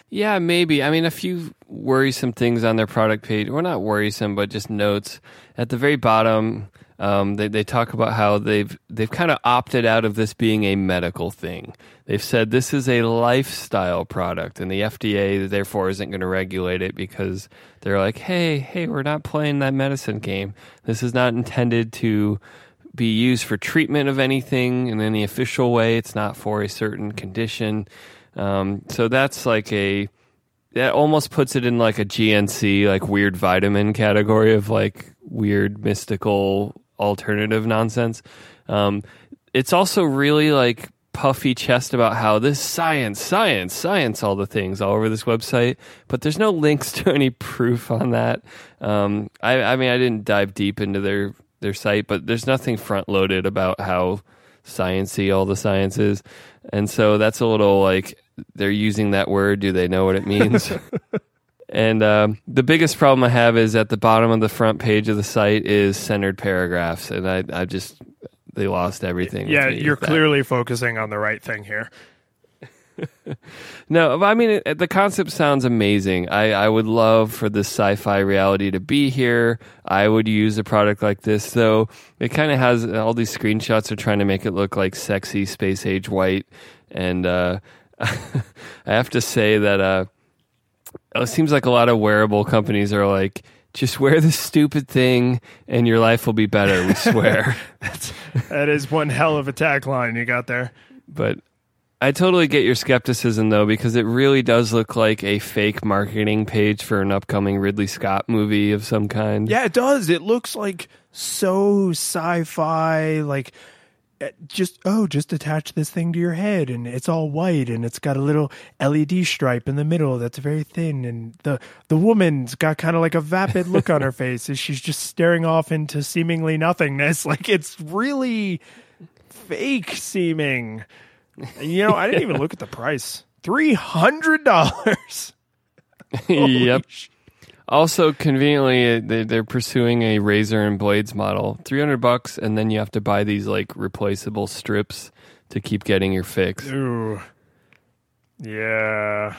Speaker 2: Yeah, maybe. I mean, a few worrisome things on their product page. Well, not worrisome, but just notes at the very bottom. Um, they they talk about how they've they've kind of opted out of this being a medical thing. They've said this is a lifestyle product, and the FDA therefore isn't going to regulate it because they're like, hey, hey, we're not playing that medicine game. This is not intended to be used for treatment of anything in any official way. It's not for a certain condition. Um, so that's like a that almost puts it in like a GNC like weird vitamin category of like weird mystical alternative nonsense. Um, it's also really like puffy chest about how this science, science, science, all the things all over this website, but there's no links to any proof on that. Um, I, I mean, I didn't dive deep into their their site, but there's nothing front loaded about how sciency all the science is. And so that's a little like they're using that word. Do they know what it means? and um, the biggest problem I have is at the bottom of the front page of the site is centered paragraphs, and I, I just they lost everything.
Speaker 1: Yeah, you're clearly focusing on the right thing here.
Speaker 2: No, I mean it, the concept sounds amazing. I, I would love for this sci-fi reality to be here. I would use a product like this, though. It kind of has all these screenshots are trying to make it look like sexy space age white, and uh, I have to say that uh, it seems like a lot of wearable companies are like. Just wear this stupid thing, and your life will be better. We swear.
Speaker 1: That's that is one hell of a tagline you got there.
Speaker 2: But I totally get your skepticism though, because it really does look like a fake marketing page for an upcoming Ridley Scott movie of some kind.
Speaker 1: Yeah, it does. It looks like so sci-fi, like eh, just oh, just attach this thing to your head, and it's all white, and it's got a little LED stripe in the middle that's very thin, and the the woman's got kind of like a vapid look on her face as she's just staring off into seemingly nothingness. Like it's really fake seeming. You know, I didn't even look at the price. Three hundred dollars.
Speaker 2: yep. Also, conveniently, uh, they- they're pursuing a razor and blades model. Three hundred bucks, and then you have to buy these like replaceable strips to keep getting your fix.
Speaker 1: Ooh. Yeah.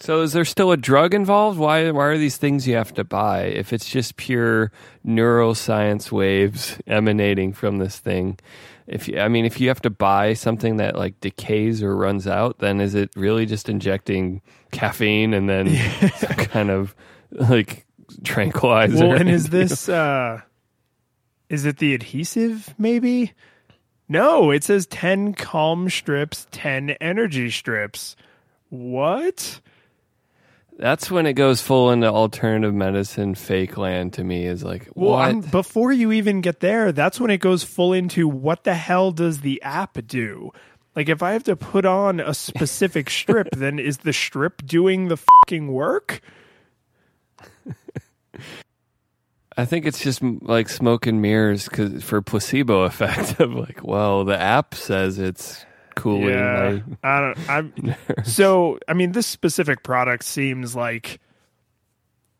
Speaker 2: So, is there still a drug involved? Why? Why are these things you have to buy if it's just pure neuroscience waves emanating from this thing? If you, I mean, if you have to buy something that like decays or runs out, then is it really just injecting caffeine and then some kind of like tranquilizer?
Speaker 1: Well, and is this uh is it the adhesive maybe? No, it says 10 calm strips, 10 energy strips. What?
Speaker 2: That's when it goes full into alternative medicine fake land to me. Is like
Speaker 1: Well,
Speaker 2: what?
Speaker 1: I'm, before you even get there, that's when it goes full into what the hell does the app do? Like if I have to put on a specific strip, then is the strip doing the fucking work?
Speaker 2: I think it's just like smoke and mirrors cause, for placebo effect of like, well, the app says it's cooling.
Speaker 1: Yeah,
Speaker 2: my-
Speaker 1: I don't. I'm so. I mean, this specific product seems like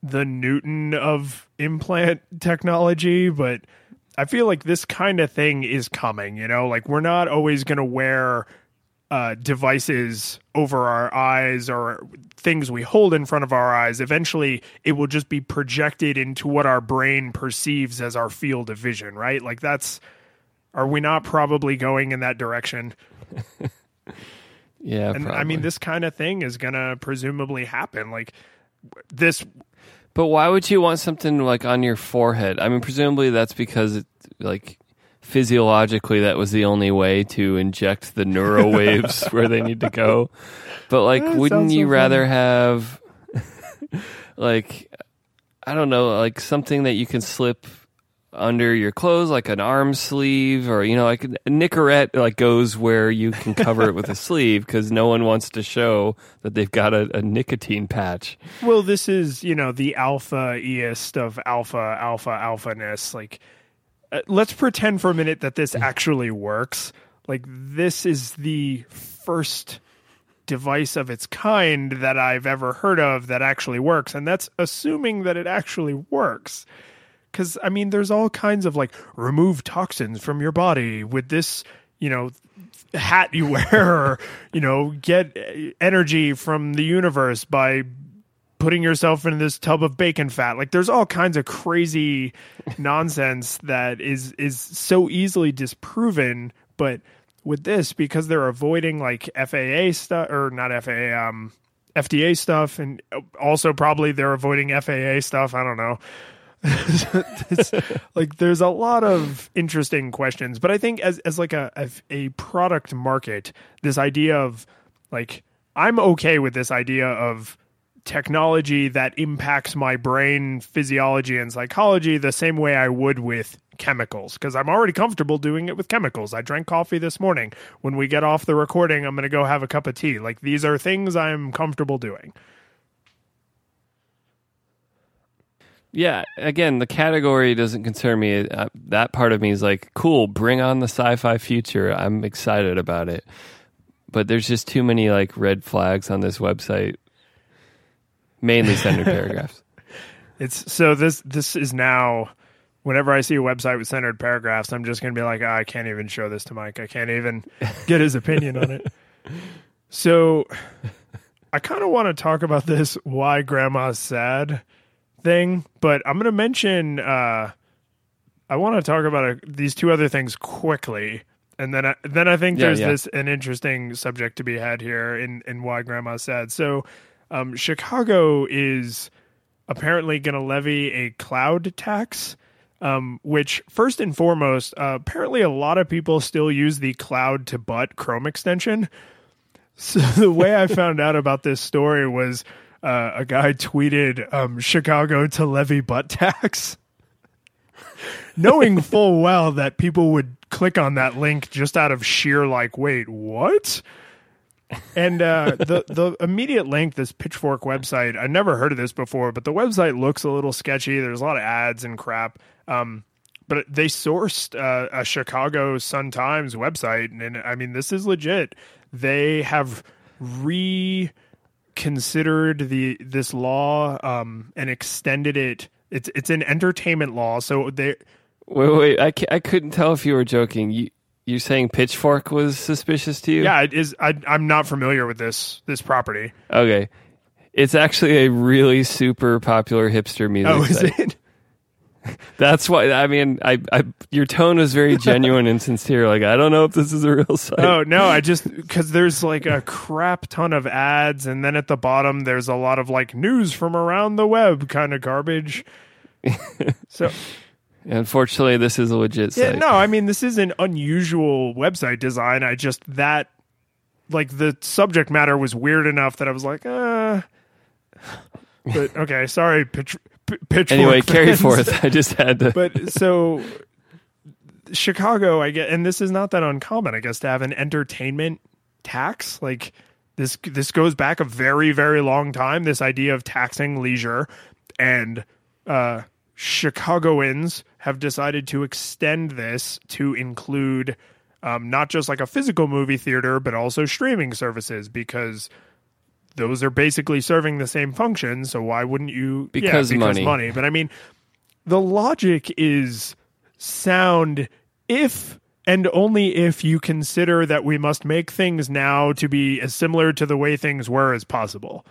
Speaker 1: the Newton of implant technology, but I feel like this kind of thing is coming. You know, like we're not always going to wear uh, devices over our eyes or things we hold in front of our eyes. Eventually, it will just be projected into what our brain perceives as our field of vision. Right? Like that's. Are we not probably going in that direction?
Speaker 2: yeah,
Speaker 1: And I mean, this kind of thing is going to presumably happen. Like this,
Speaker 2: But why would you want something like on your forehead? I mean, presumably that's because it, like physiologically that was the only way to inject the neuro waves where they need to go. But like,
Speaker 1: That
Speaker 2: wouldn't you
Speaker 1: so
Speaker 2: rather have like I don't know, like something that you can slip under your clothes, like an arm sleeve, or you know, like a Nicorette, like goes where you can cover it with a sleeve because no one wants to show that they've got a, a nicotine patch.
Speaker 1: well, this is you know the alpha eist of alpha alpha alphaness. Like, uh, let's pretend for a minute that this actually works. Like, this is the first device of its kind that I've ever heard of that actually works, and that's assuming that it actually works. Because I mean, there's all kinds of like remove toxins from your body with this, you know, hat you wear, or you know, get uh, energy from the universe by putting yourself in this tub of bacon fat. Like, there's all kinds of crazy nonsense that is is so easily disproven, but with this because they're avoiding like FAA stuff or not FAA um FDA stuff and also probably they're avoiding FAA stuff, I don't know. Like there's a lot of interesting questions, but I think as as like a a product market, this idea of like I'm okay with this idea of technology that impacts my brain physiology and psychology the same way I would with chemicals because I'm already comfortable doing it with chemicals. I drank coffee this morning. When we get off the recording, I'm going to go have a cup of tea. Like these are things I'm comfortable doing.
Speaker 2: Yeah, again, the category doesn't concern me. Uh, that part of me is like, cool, bring on the sci-fi future. I'm excited about it. But there's just too many like red flags on this website. Mainly centered paragraphs.
Speaker 1: It's so this this is now whenever I see a website with centered paragraphs, I'm just going to be like, "Ah, I can't even show this to Mike. I can't even get his opinion on it. So I kind of want to talk about this why grandma's sad thing, but I'm going to mention uh I want to talk about uh these two other things quickly. And then, I, then I think
Speaker 2: Yeah,
Speaker 1: there's
Speaker 2: yeah.
Speaker 1: this an interesting subject to be had here in in why Grandma said So, um, Chicago is apparently going to levy a cloud tax Um, which first and foremost, uh, apparently a lot of people still use the cloud to butt Chrome extension. So the way I found out about this story was uh, a guy tweeted um, Chicago to levy butt tax, knowing full well that people would click on that link just out of sheer like, wait, what? and uh, the the immediate link, this Pitchfork website, I never heard of this before, but the website looks a little sketchy. There's a lot of ads and crap. Um, but they sourced uh, a Chicago Sun Times website, and, and I mean, this is legit. They have reconsidered the this law um, and extended it. It's it's an entertainment law, so they
Speaker 2: Wait, wait, I, I couldn't tell if you were joking. You you saying Pitchfork was suspicious to you?
Speaker 1: yeah, it is. I, I'm not familiar with this this property.
Speaker 2: Okay. It's actually a really super popular hipster music
Speaker 1: Oh, is
Speaker 2: site.
Speaker 1: it?
Speaker 2: That's why I mean, I, I your tone was very genuine and sincere. Like I don't know if this is a real site.
Speaker 1: Oh no, I just because there's like a crap ton of ads, and then at the bottom there's a lot of like news from around the web kind of garbage. so
Speaker 2: Unfortunately, this is a legit
Speaker 1: yeah,
Speaker 2: site.
Speaker 1: no, I mean this is an unusual website design. I just that like the subject matter was weird enough that I was like, uh. But okay, sorry, pitch, p- pitchfork.
Speaker 2: Anyway, carry forth. I just had to.
Speaker 1: but so Chicago, I get, and this is not that uncommon, I guess, to have an entertainment tax. Like this, this goes back a very, very long time. This idea of taxing leisure, and uh, Chicagoans have decided to extend this to include um, not just like a physical movie theater, but also streaming services because. Those are basically serving the same function, so why wouldn't you? yeah,
Speaker 2: Because
Speaker 1: because
Speaker 2: money.
Speaker 1: money. But I mean, the logic is sound if and only if you consider that we must make things now to be as similar to the way things were as possible.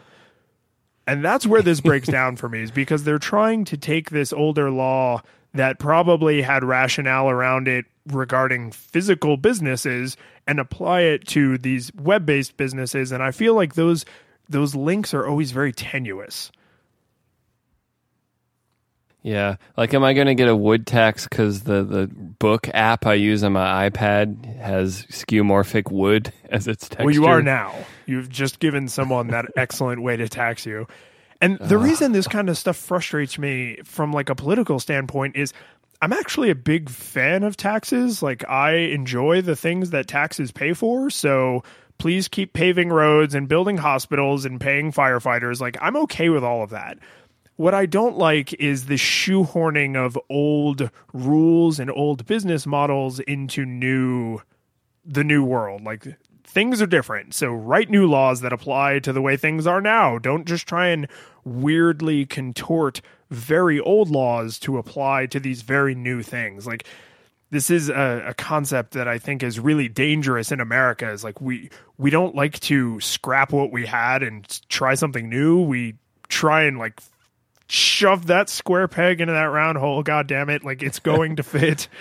Speaker 1: And that's where this breaks down for me is because they're trying to take this older law that probably had rationale around it regarding physical businesses and apply it to these web-based businesses and I feel like those those links are always very tenuous.
Speaker 2: Yeah, like, am I going to get a wood tax because the the book app I use on my iPad has skeuomorphic wood as its texture?
Speaker 1: Well, you are now. You've just given someone that excellent way to tax you. And the reason this kind of stuff frustrates me from like a political standpoint is I'm actually a big fan of taxes. Like I enjoy the things that taxes pay for. So please keep paving roads and building hospitals and paying firefighters. Like I'm okay with all of that. What I don't like is the shoehorning of old rules and old business models into new the new world. Like things are different. So write new laws that apply to the way things are now. Don't just try and weirdly contort very old laws to apply to these very new things. Like this is a, a concept that I think is really dangerous in America. Is like we we don't like to scrap what we had and try something new. We try and like shove that square peg into that round hole. God damn it! Like it's going to fit.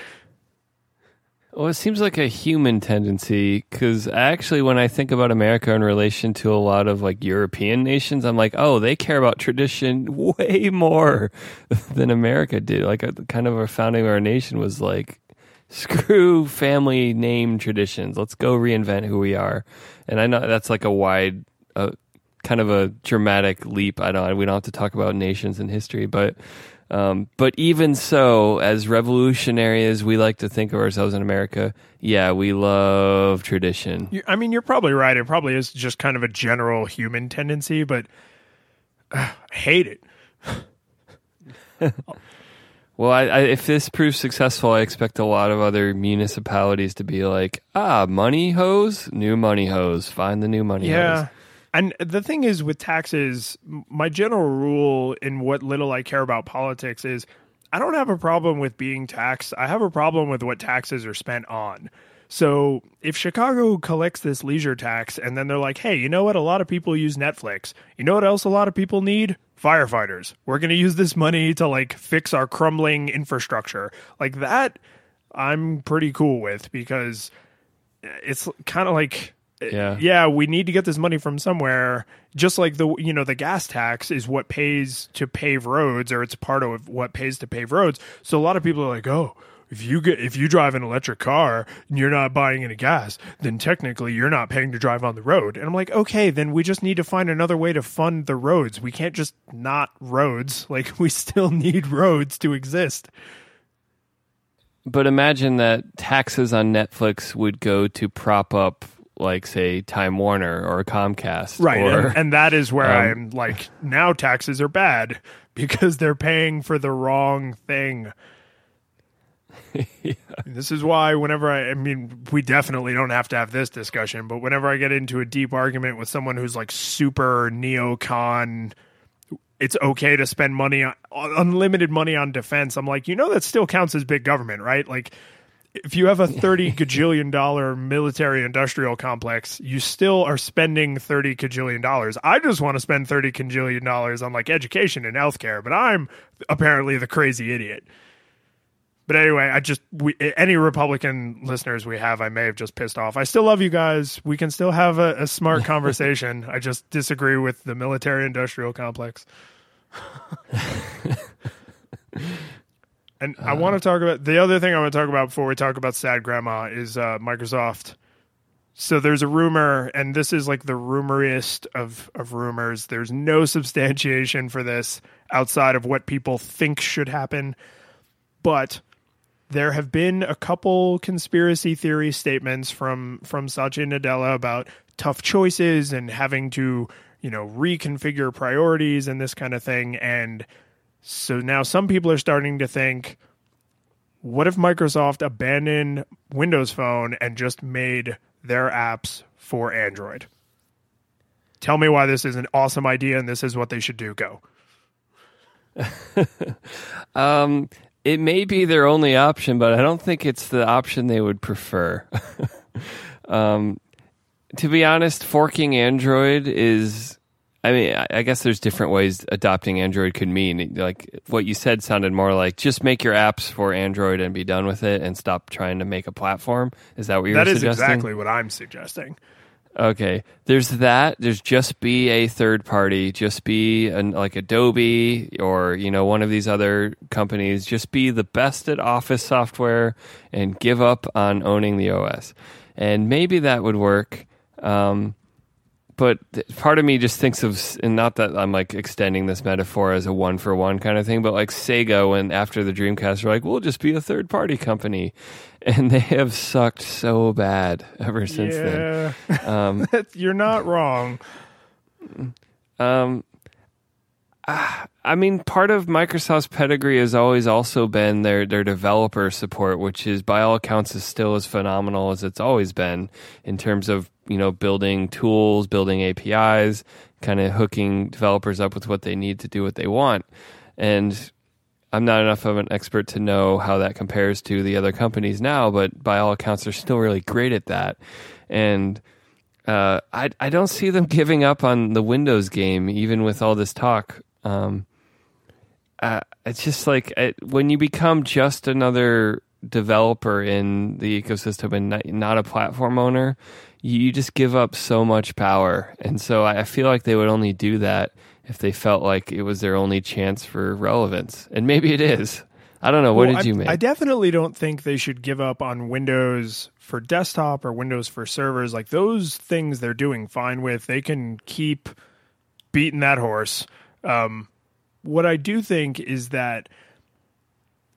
Speaker 2: Well, it seems like a human tendency because actually, when I think about America in relation to a lot of like European nations, I'm like, oh, they care about tradition way more than America did. Like, a, kind of our founding of our nation was like, screw family name traditions. Let's go reinvent who we are. And I know that's like a wide, uh, kind of a dramatic leap. I don't. We don't have to talk about nations and history, but. Um, but even so, as revolutionary as we like to think of ourselves in America, yeah, we love tradition.
Speaker 1: You- I mean, you're probably right. It probably is just kind of a general human tendency, but uh, I hate it.
Speaker 2: Well, I, I, if this proves successful, I expect a lot of other municipalities to be like, ah, money hose, new money hose, find the new money
Speaker 1: Yeah.
Speaker 2: hose.
Speaker 1: And the thing is with taxes, my general rule in what little I care about politics is I don't have a problem with being taxed. I have a problem with what taxes are spent on. So if Chicago collects this leisure tax and then they're like, hey, you know what? A lot of people use Netflix. You know what else a lot of people need? Firefighters. We're going to use this money to like fix our crumbling infrastructure. Like that, I'm pretty cool with because it's kind of like eh,
Speaker 2: Yeah.
Speaker 1: yeah, we need to get this money from somewhere. Just like the you know the gas tax is what pays to pave roads, or it's part of what pays to pave roads. So a lot of people are like, oh. If you get if you drive an electric car and you're not buying any gas, then technically you're not paying to drive on the road. And I'm like, okay, then we just need to find another way to fund the roads. We can't just not roads. Like we still need roads to exist.
Speaker 2: But imagine that taxes on Netflix would go to prop up, like, say, Time Warner or Comcast.
Speaker 1: Right.
Speaker 2: Or,
Speaker 1: and, and that is where
Speaker 2: um,
Speaker 1: I'm like, now taxes are bad because they're paying for the wrong thing. This is why whenever I, I mean, we definitely don't have to have this discussion, but whenever I get into a deep argument with someone who's like super neocon, it's okay to spend money on unlimited money on defense. I'm like, you know, that still counts as big government, right? Like, if you have a 30 gajillion dollar military industrial complex, you still are spending 30 gajillion dollars. I just want to spend 30 gajillion dollars on like education and healthcare, but I'm apparently the crazy idiot. But anyway, I just we, any Republican listeners we have, I may have just pissed off. I still love you guys. We can still have a, a smart conversation. I just disagree with the military industrial complex. and I want to talk about the other thing I want to talk about before we talk about sad grandma is uh, Microsoft. So there's a rumor, and this is like the rumoriest of of rumors. There's no substantiation for this outside of what people think should happen, but there have been a couple conspiracy theory statements from from Satya Nadella about tough choices and having to you know reconfigure priorities and this kind of thing. And so now some people are starting to think what if Microsoft abandoned Windows Phone and just made their apps for Android? Tell me why this is an awesome idea and this is what they should do. Go.
Speaker 2: Um, it may be their only option, but I don't think it's the option they would prefer. um, to be honest, forking Android is. I mean, I guess there's different ways adopting Android could mean. Like what you said sounded more like just make your apps for Android and be done with it, and stop trying to make a platform. Is that what you're
Speaker 1: that is
Speaker 2: suggesting?
Speaker 1: exactly what I'm suggesting.
Speaker 2: Okay. There's that. There's just be a third party. Just be an, like Adobe or you know one of these other companies. Just be the best at Office software and give up on owning the OS. And maybe that would work. Um, but part of me just thinks of, and not that I'm like extending this metaphor as a one for one kind of thing, but like Sega when after the Dreamcast were like, we'll just be a third party company, and they have sucked so bad ever since then. Um,
Speaker 1: you're not wrong.
Speaker 2: Um, ah, I mean, part of Microsoft's pedigree has always also been their their developer support, which is by all accounts is still as phenomenal as it's always been in terms of you know building tools, building APIs, kind of hooking developers up with what they need to do what they want. And I'm not enough of an expert to know how that compares to the other companies now, but by all accounts, they're still really great at that. And uh, I I don't see them giving up on the Windows game, even with all this talk. Um, uh, it's just like when you become just another developer in the ecosystem and not, not a platform owner, you just give up so much power. And so I feel like they would only do that if they felt like it was their only chance for relevance. And maybe it is. I don't know. What
Speaker 1: Well,
Speaker 2: did
Speaker 1: I,
Speaker 2: you make?
Speaker 1: I definitely don't think they should give up on Windows for desktop or Windows for servers. Like those things they're doing fine with. They can keep beating that horse. Um, what I do think is that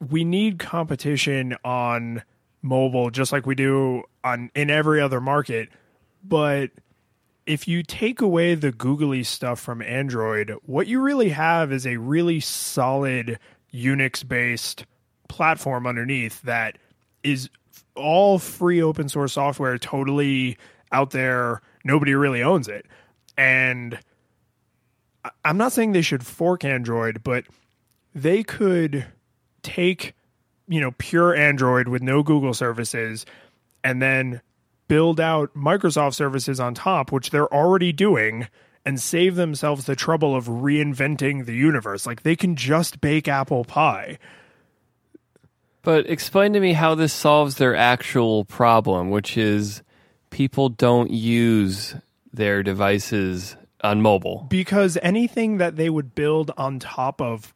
Speaker 1: we need competition on mobile just like we do on in every other market. But if you take away the googly stuff from Android, what you really have is a really solid Unix based platform underneath that is all free open source software totally out there. Nobody really owns it. And I'm not saying they should fork Android, but they could take, you know, pure Android with no Google services and then build out Microsoft services on top, which they're already doing, and save themselves the trouble of reinventing the universe. Like they can just bake apple pie.
Speaker 2: But explain to me how this solves their actual problem, which is people don't use their devices on mobile?
Speaker 1: because anything that they would build on top of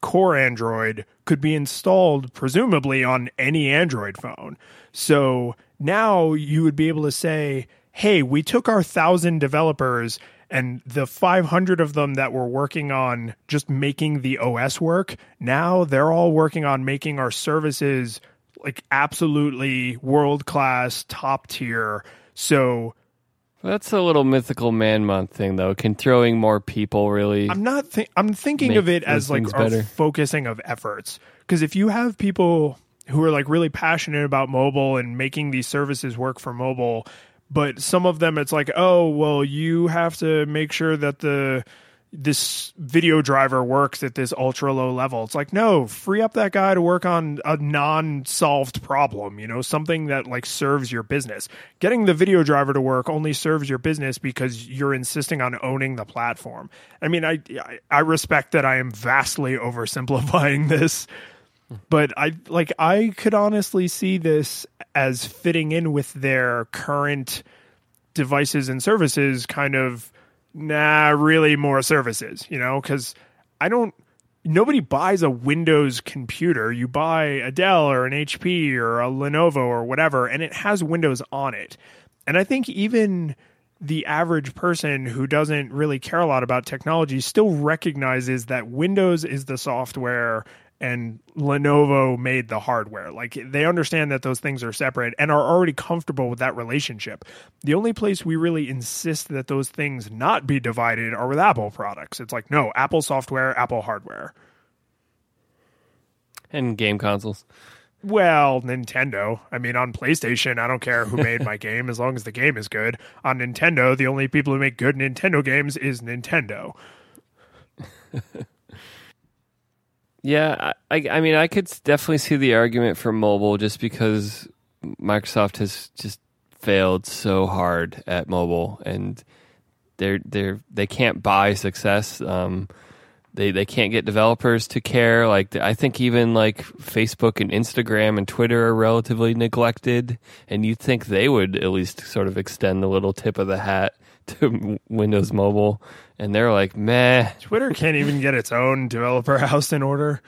Speaker 1: core Android could be installed presumably on any Android phone. So now you would be able to say, hey, we took our thousand developers and the 500 of them that were working on just making the OS work, now they're all working on making our services like absolutely world class, top tier. So
Speaker 2: That's a little mythical man month thing, though. Can throwing more people really?
Speaker 1: I'm not. Th- I'm thinking of it as like our focusing of efforts. Because if you have people who are like really passionate about mobile and making these services work for mobile, but some of them it's like, oh well, you have to make sure that the this video driver works at this ultra low level. It's like, no, free up that guy to work on a non solved problem, you know, something that like serves your business. Getting the video driver to work only serves your business because you're insisting on owning the platform. I mean, I I, respect that I am vastly oversimplifying this, but I like I could honestly see this as fitting in with their current devices and services kind of nah really more services you know because i don't nobody buys a windows computer. You buy a dell or an hp or a lenovo or whatever and it has windows on it. And i think even the average person who doesn't really care a lot about technology still recognizes that windows is the software and Lenovo made the hardware. Like they understand that those things are separate and are already comfortable with that relationship. The only place we really insist that those things not be divided are with Apple products. It's like, no, Apple software, Apple hardware.
Speaker 2: and game consoles.
Speaker 1: Well, Nintendo. I mean, on PlayStation, I don't care who made my game as long as the game is good. On Nintendo, the only people who make good Nintendo games is Nintendo.
Speaker 2: Yeah, I, I mean, I could definitely see the argument for mobile just because Microsoft has just failed so hard at mobile, and they're they're they can't buy success. Um, they they can't get developers to care. Like I think even like Facebook and Instagram and Twitter are relatively neglected, and you'd think they would at least sort of extend the little tip of the hat to Windows Mobile, and they're like, meh.
Speaker 1: Twitter can't even get its own developer house in order.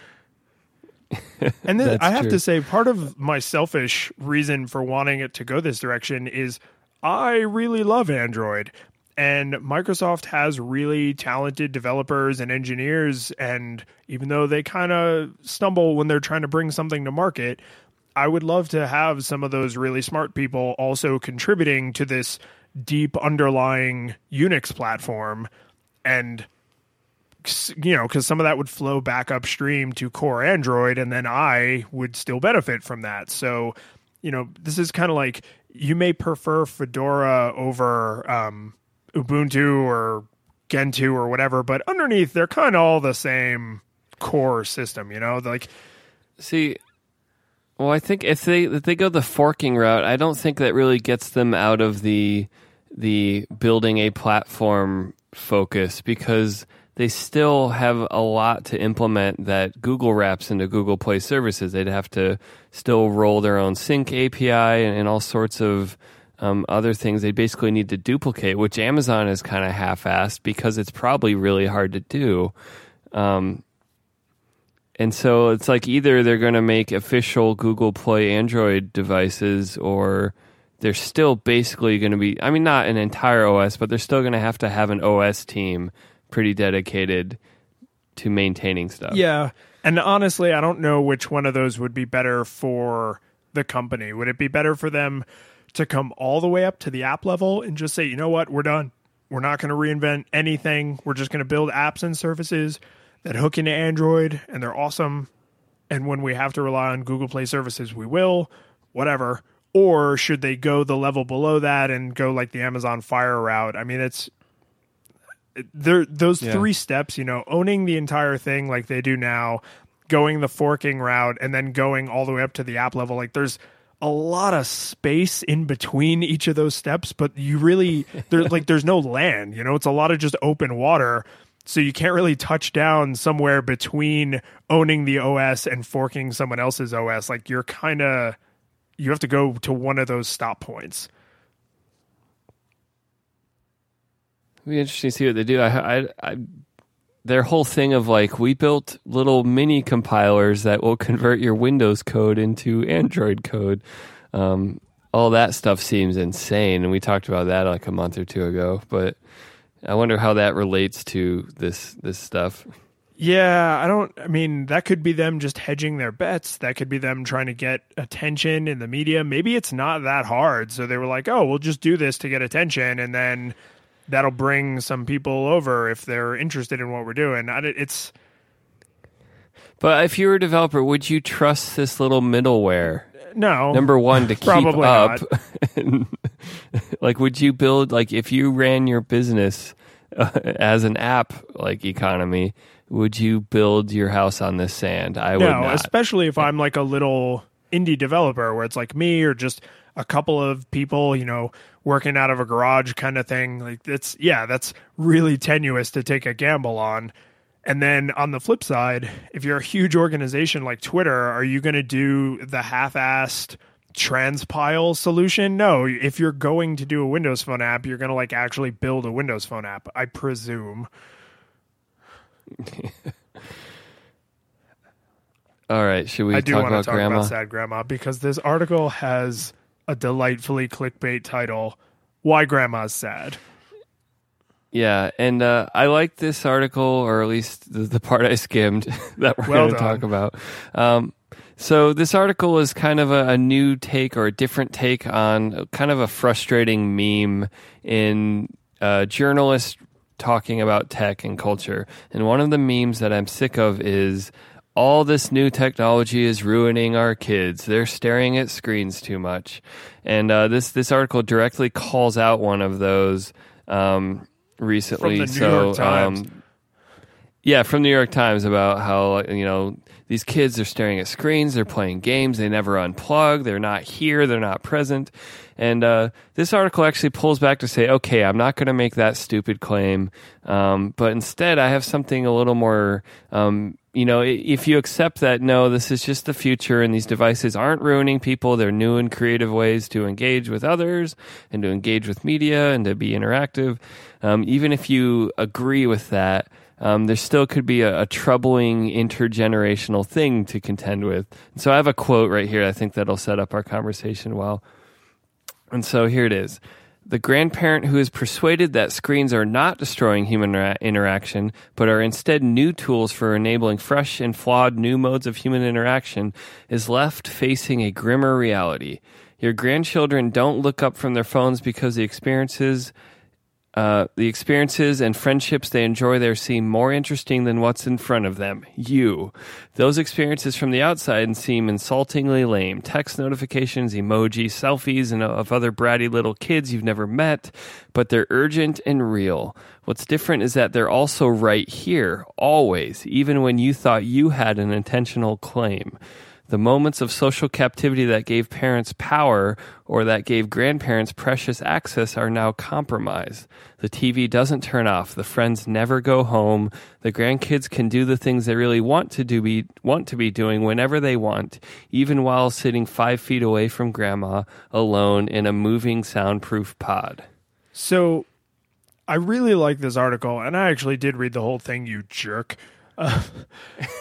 Speaker 1: And then I have
Speaker 2: true.
Speaker 1: to say, part of my selfish reason for wanting it to go this direction is I really love Android. And Microsoft has really talented developers and engineers. And even though they kind of stumble when they're trying to bring something to market, I would love to have some of those really smart people also contributing to this deep underlying Unix platform. And you know, because some of that would flow back upstream to core Android, and then I would still benefit from that. So, you know, this is kind of like you may prefer Fedora over um, Ubuntu or Gentoo or whatever, but underneath they're kind of all the same core system. You know, like
Speaker 2: See, well, I think if they if they go the forking route, I don't think that really gets them out of the the building a platform focus because they still have a lot to implement that Google wraps into Google Play services. They'd have to still roll their own sync API and, and all sorts of um, other things they basically need to duplicate, which Amazon is kind of half-assed because it's probably really hard to do. Um, and so it's like either they're going to make official Google Play Android devices or they're still basically going to be, I mean, not an entire OS, but they're still going to have to have an OS team pretty dedicated to maintaining stuff.
Speaker 1: Yeah. And honestly, I don't know which one of those would be better for the company. Would it be better for them to come all the way up to the app level and just say, you know what, we're done. We're not going to reinvent anything. We're just going to build apps and services that hook into Android and they're awesome. And when we have to rely on Google Play services, we will, whatever. Or should they go the level below that and go like the Amazon Fire route? I mean, it's there those
Speaker 2: Yeah.
Speaker 1: three steps you know owning the entire thing like they do now going the forking route and then going all the way up to the app level like there's a lot of space in between each of those steps but you really there's like there's no land you know it's a lot of just open water so you can't really touch down somewhere between owning the os and forking someone else's os like you're kind of you have to go to one of those stop points
Speaker 2: It'd be interesting to see what they do. I, I, I, their whole thing of like we built little mini compilers that will convert your Windows code into Android code. Um, all that stuff seems insane, and we talked about that like a month or two ago. But I wonder how that relates to this this stuff.
Speaker 1: Yeah, I don't. I mean, that could be them just hedging their bets. That could be them trying to get attention in the media. Maybe it's not that hard. So they were like, oh, we'll just do this to get attention. And then that'll bring some people over if they're interested in what we're doing. It's.
Speaker 2: But if you were a developer, would you trust this little middleware?
Speaker 1: No.
Speaker 2: Number one, to keep up. like, would you build, like, if you ran your business uh, as an app, like economy, would you build your house on this sand? I would
Speaker 1: no,
Speaker 2: not.
Speaker 1: especially if I'm like a little indie developer where it's like me or just a couple of people, you know, working out of a garage kind of thing. Like it's yeah, that's really tenuous to take a gamble on. And then on the flip side, if you're a huge organization like Twitter, are you going to do the half-assed transpile solution? No, if you're going to do a Windows Phone app, you're going to like actually build a Windows Phone app, I presume.
Speaker 2: All right, should we
Speaker 1: I do
Speaker 2: talk
Speaker 1: want to talk
Speaker 2: grandma?
Speaker 1: about sad grandma because this article has a delightfully clickbait title: "Why Grandma's Sad."
Speaker 2: Yeah, and uh, I like this article, or at least the, the part I skimmed that we're
Speaker 1: Well
Speaker 2: going to talk about. Um, so this article is kind of a, a new take or a different take on kind of a frustrating meme in uh, journalists talking about tech and culture. And one of the memes that I'm sick of is all this new technology is ruining our kids. They're staring at screens too much. And uh, this this article directly calls out one of those um, recently.
Speaker 1: From the New
Speaker 2: so
Speaker 1: York Times.
Speaker 2: Um, yeah, from the New York Times about how you know these kids are staring at screens, they're playing games, they never unplug, they're not here, they're not present. And uh, this article actually pulls back to say, okay, I'm not going to make that stupid claim, um, but instead I have something a little more. Um, you know, if you accept that no, this is just the future, and these devices aren't ruining people, they're new and creative ways to engage with others and to engage with media and to be interactive. Um, even if you agree with that, um, there still could be a, a troubling intergenerational thing to contend with. So I have a quote right here. I think that'll set up our conversation well. And so here it is. The grandparent who is persuaded that screens are not destroying human ra- interaction, but are instead new tools for enabling fresh and flawed new modes of human interaction, is left facing a grimmer reality. Your grandchildren don't look up from their phones because the experiences uh, the experiences and friendships they enjoy there seem more interesting than what's in front of them. You. Those experiences from the outside seem insultingly lame. Text notifications, emojis, selfies, and of other bratty little kids you've never met, but they're urgent and real. What's different is that they're also right here, always, even when you thought you had an intentional claim. The moments of social captivity that gave parents power or that gave grandparents precious access are now compromised. The TV doesn't turn off. The friends never go home. The grandkids can do the things they really want to do be want to be doing whenever they want, even while sitting five feet away from grandma alone in a moving soundproof pod.
Speaker 1: So I really like this article, and I actually did read the whole thing, you jerk.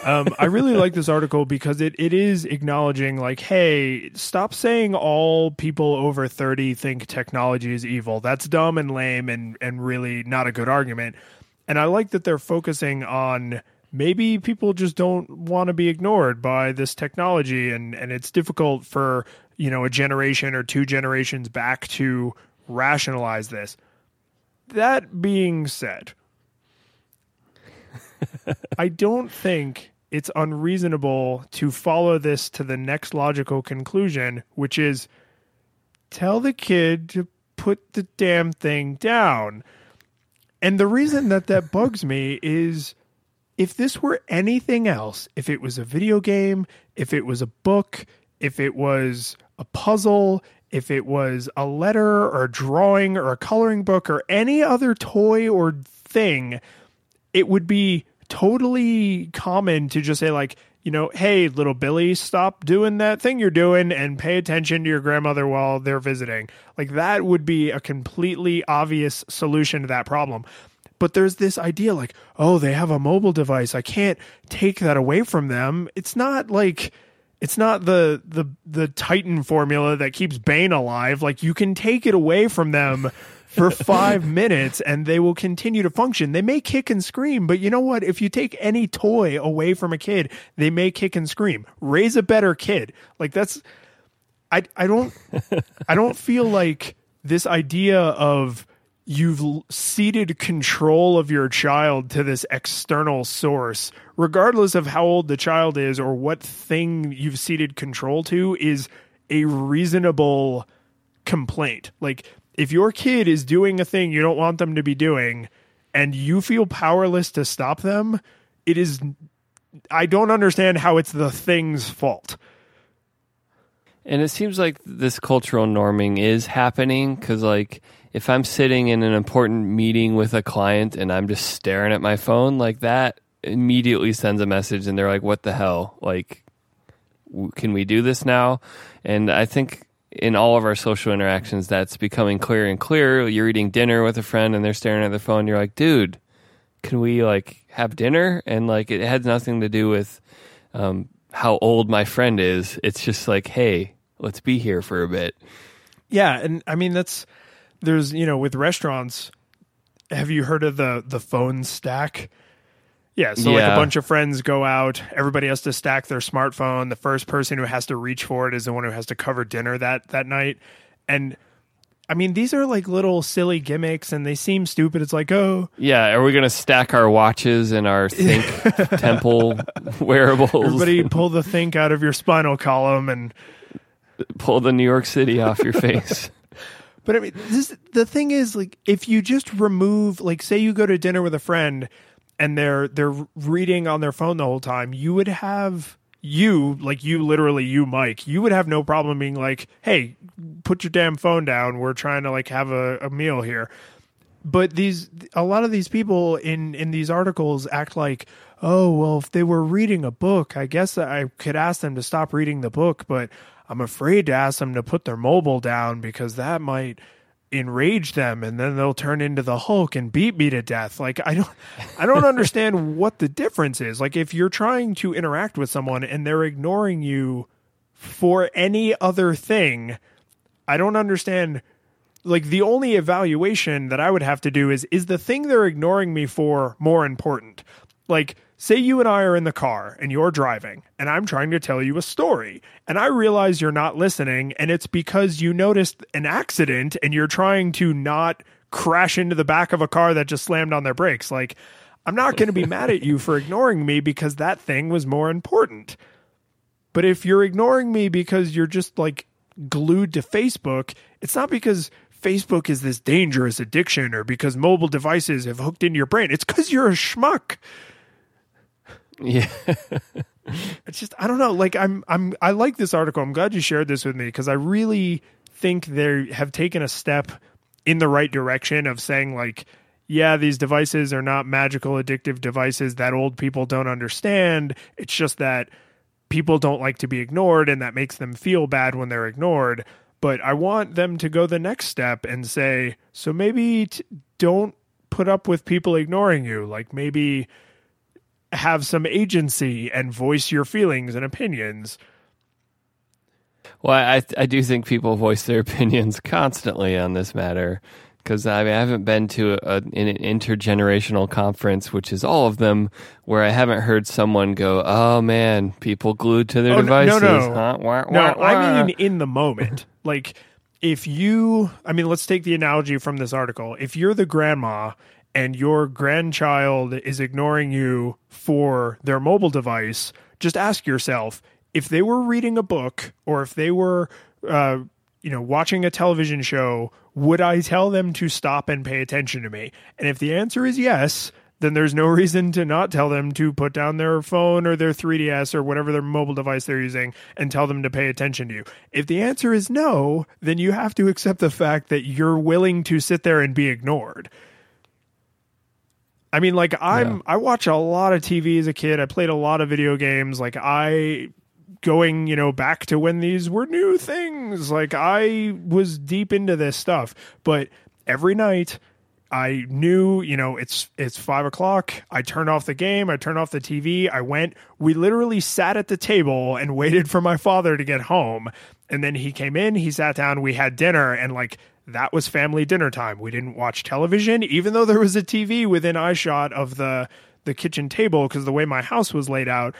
Speaker 1: Um, I really like this article because it, it is acknowledging, like, hey, stop saying all people over 30 think technology is evil. That's dumb and lame and, and really not a good argument. And I like that they're focusing on maybe people just don't want to be ignored by this technology and, and it's difficult for, you know, a generation or two generations back to rationalize this. That being said, I don't think it's unreasonable to follow this to the next logical conclusion, which is tell the kid to put the damn thing down. And the reason that that bugs me is if this were anything else, if it was a video game, if it was a book, if it was a puzzle, if it was a letter or a drawing or a coloring book or any other toy or thing, it would be totally common to just say like you know, hey, little Billy, stop doing that thing you're doing and pay attention to your grandmother while they're visiting. Like that would be a completely obvious solution to that problem. But there's this idea like, oh, they have a mobile device. I can't take that away from them. It's not like it's not the the the Titan formula that keeps Bane alive. Like you can take it away from them for five minutes and they will continue to function. They may kick and scream, but you know what? If you take any toy away from a kid, they may kick and scream. Raise a better kid. Like that's I I don't I don't feel like this idea of you've ceded control of your child to this external source, regardless of how old the child is or what thing you've ceded control to, is a reasonable complaint. Like, if your kid is doing a thing you don't want them to be doing and you feel powerless to stop them, it is. I don't understand how it's the thing's fault.
Speaker 2: And it seems like this cultural norming is happening because, like, if I'm sitting in an important meeting with a client and I'm just staring at my phone like that, immediately sends a message and they're like, "What the hell? Like, can we do this now?" And I think in all of our social interactions, that's becoming clearer and clearer. You're eating dinner with a friend and they're staring at their phone. You're like, "Dude, can we like have dinner?" And like, it had nothing to do with um, how old my friend is. It's just like, "Hey, let's be here for a bit."
Speaker 1: Yeah, and I mean that's there's you know with restaurants have you heard of the the phone stack yeah so like a bunch of friends go out. Everybody has to stack their smartphone. The first person who has to reach for it is the one who has to cover dinner that that night. And i mean these are like little silly gimmicks and they seem stupid. It's like oh.
Speaker 2: Yeah, are we going to stack our watches and our Think Temple wearables?
Speaker 1: everybody pull the think out of your spinal column and
Speaker 2: pull the New York City off your face.
Speaker 1: But I mean, this the thing is like if you just remove like say you go to dinner with a friend and they're they're reading on their phone the whole time, you would have you like you literally you Mike, you would have no problem being like, "Hey, put your damn phone down. We're trying to like have a, a meal here." But these a lot of these people in in these articles act like, "Oh, well, if they were reading a book, I guess I could ask them to stop reading the book, but I'm afraid to ask them to put their mobile down because that might enrage them and then they'll turn into the Hulk and beat me to death. Like I don't I don't understand what the difference is. Like if you're trying to interact with someone and they're ignoring you for any other thing, I don't understand like the only evaluation that I would have to do is is the thing they're ignoring me for more important? Like say you and I are in the car and you're driving and I'm trying to tell you a story and I realize you're not listening and it's because you noticed an accident and you're trying to not crash into the back of a car that just slammed on their brakes. Like I'm not going to be mad at you for ignoring me because that thing was more important. But if you're ignoring me because you're just like glued to Facebook, it's not because Facebook is this dangerous addiction or because mobile devices have hooked into your brain. It's because you're a schmuck.
Speaker 2: Yeah.
Speaker 1: It's just I don't know. Like I'm I'm I like this article. I'm glad you shared this with me because I really think they have taken a step in the right direction of saying like yeah, these devices are not magical addictive devices that old people don't understand. It's just that people don't like to be ignored and that makes them feel bad when they're ignored. But I want them to go the next step and say, so maybe t- don't put up with people ignoring you. Like maybe have some agency and voice your feelings and opinions.
Speaker 2: Well, I I do think people voice their opinions constantly on this matter because I mean I haven't been to a, an intergenerational conference, which is all of them, where I haven't heard someone go, "Oh man, people glued to their
Speaker 1: Oh, no- no, no.
Speaker 2: Huh? Wah,
Speaker 1: No,
Speaker 2: wah, wah.
Speaker 1: I mean in the moment. like if you I mean let's take the analogy from this article. If you're the grandma and your grandchild is ignoring you for their mobile device, just ask yourself if they were reading a book or if they were uh you know, watching a television show, would I tell them to stop and pay attention to me? And if the answer is yes, then there's no reason to not tell them to put down their phone or their 3DS or whatever their mobile device they're using and tell them to pay attention to you. If the answer is no, then you have to accept the fact that you're willing to sit there and be ignored. I mean, like I'm I watch a lot of TV as a kid. I played a lot of video games. Like I going, you know, back to when these were new things. Like I was deep into this stuff. But every night I knew, you know, it's it's five o'clock. I turned off the game. I turned off the TV. I went. We literally sat at the table and waited for my father to get home. And then he came in. He sat down. We had dinner, and like that was family dinner time. We didn't watch television, even though there was a TV within eyeshot of the the kitchen table because the way my house was laid out.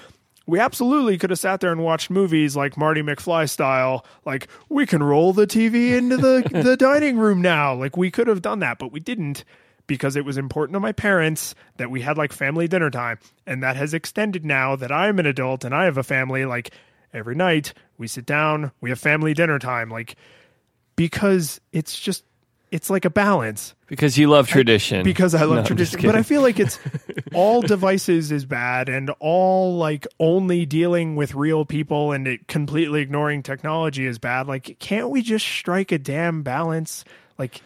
Speaker 1: We absolutely could have sat there and watched movies like Marty McFly style. Like we can roll the TV into the the dining room now. Like we could have done that, but we didn't because it was important to my parents that we had like family dinner time, and that has extended now that I'm an adult and I have a family. Like every night we sit down, we have family dinner time. Like because it's just it's like a balance
Speaker 2: because you love tradition.
Speaker 1: because I love
Speaker 2: No,
Speaker 1: tradition. But I feel like it's all devices is bad and all like only dealing with real people and it completely ignoring technology is bad. Like can't we just strike a damn balance? Like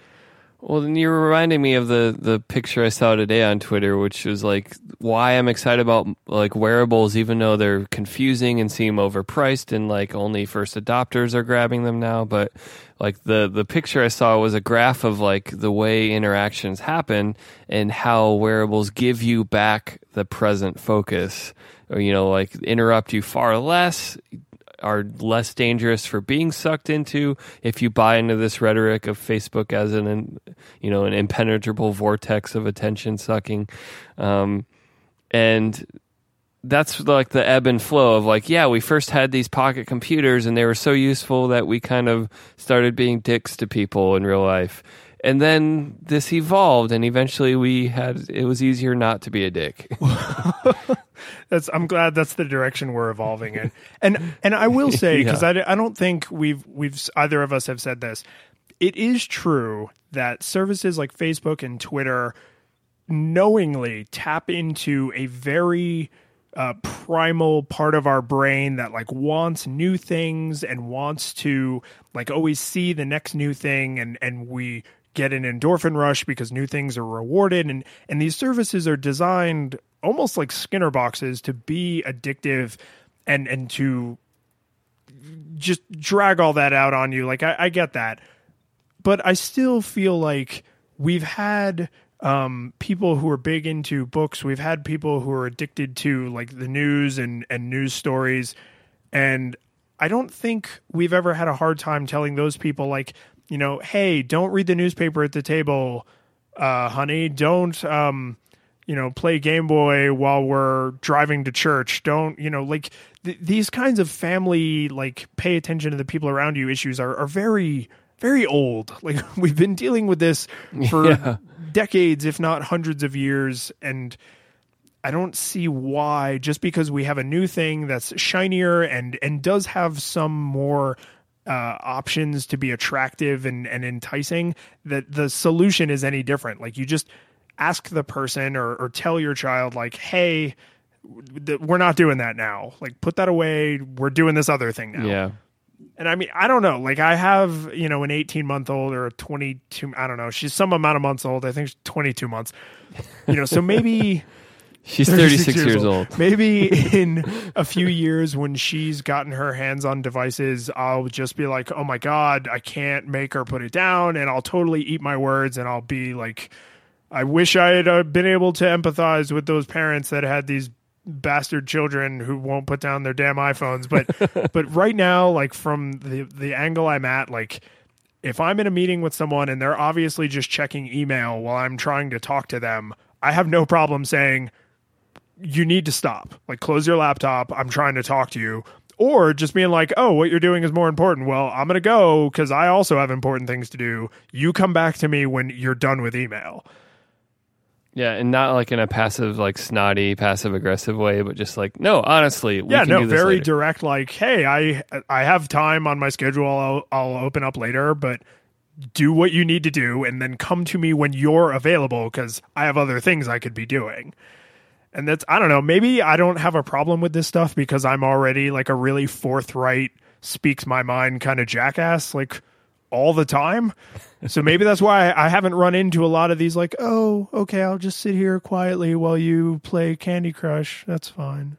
Speaker 2: Well, then you're reminding me of the the picture I saw today on Twitter, which was like why I'm excited about like wearables, even though they're confusing and seem overpriced, and like only first adopters are grabbing them now. But like the the picture I saw was a graph of like the way interactions happen and how wearables give you back the present focus, or you know, like interrupt you far less are less dangerous for being sucked into if you buy into this rhetoric of Facebook as an you know an impenetrable vortex of attention sucking. Um, and that's like the ebb and flow of like yeah we first had these pocket computers and they were so useful that we kind of started being dicks to people in real life. And then this evolved and eventually we had it was easier not to be a dick
Speaker 1: that's I'm glad that's the direction we're evolving in. And and I will say because I, I don't think we've we've either of us have said this. It is true that services like Facebook and Twitter knowingly tap into a very uh, primal part of our brain that like wants new things and wants to like always see the next new thing and and we get an endorphin rush because new things are rewarded and and these services are designed almost like skinner boxes to be addictive and and to just drag all that out on you like i, I get that but I still feel like we've had um, people who are big into books. We've had people who are addicted to like the news and, and news stories. And I don't think we've ever had a hard time telling those people, like, you know, hey, don't read the newspaper at the table, uh, honey. Don't, um, you know, play Game Boy while we're driving to church. Don't, you know, like th- these kinds of family, like, pay attention to the people around you issues are, are very, very old. Like, we've been dealing with this for
Speaker 2: Yeah.
Speaker 1: decades, if not hundreds of years. And I don't see why, just because we have a new thing that's shinier and, and does have some more uh, options to be attractive and, and enticing, that the solution is any different. Like, you just ask the person or, or tell your child, like, hey, we're not doing that now. Like, put that away. We're doing this other thing now.
Speaker 2: yeah
Speaker 1: And I mean, I don't know. Like, I have, you know, an 18 month old or a 22, I don't know. She's some amount of months old. I think she's 22 months. You know, so maybe.
Speaker 2: she's 36 years old
Speaker 1: Maybe in a few years when she's gotten her hands on devices, I'll just be like, oh my God, I can't make her put it down. And I'll totally eat my words and I'll be like, I wish I had uh, been able to empathize with those parents that had these bastard children who won't put down their damn iPhones. But but right now, like from the the angle I'm at, like if I'm in a meeting with someone and they're obviously just checking email while I'm trying to talk to them, I have no problem saying you need to stop. Like close your laptop. I'm trying to talk to you. Or just being like, oh, what you're doing is more important. Well, I'm going to go because I also have important things to do. You come back to me when you're done with email.
Speaker 2: Yeah, and not like in a passive, like snotty, passive aggressive way, but just like, no, honestly, we
Speaker 1: yeah,
Speaker 2: can
Speaker 1: no,
Speaker 2: do this
Speaker 1: very
Speaker 2: later.
Speaker 1: direct. Like, hey, I I have time on my schedule. I'll I'll open up later, but do what you need to do, and then come to me when you're available because I have other things I could be doing. And that's I don't know. Maybe I don't have a problem with this stuff because I'm already like a really forthright, speaks my mind kind of jackass. Like all the time. So maybe that's why I haven't run into a lot of these like, oh, okay, I'll just sit here quietly while you play Candy Crush. That's fine.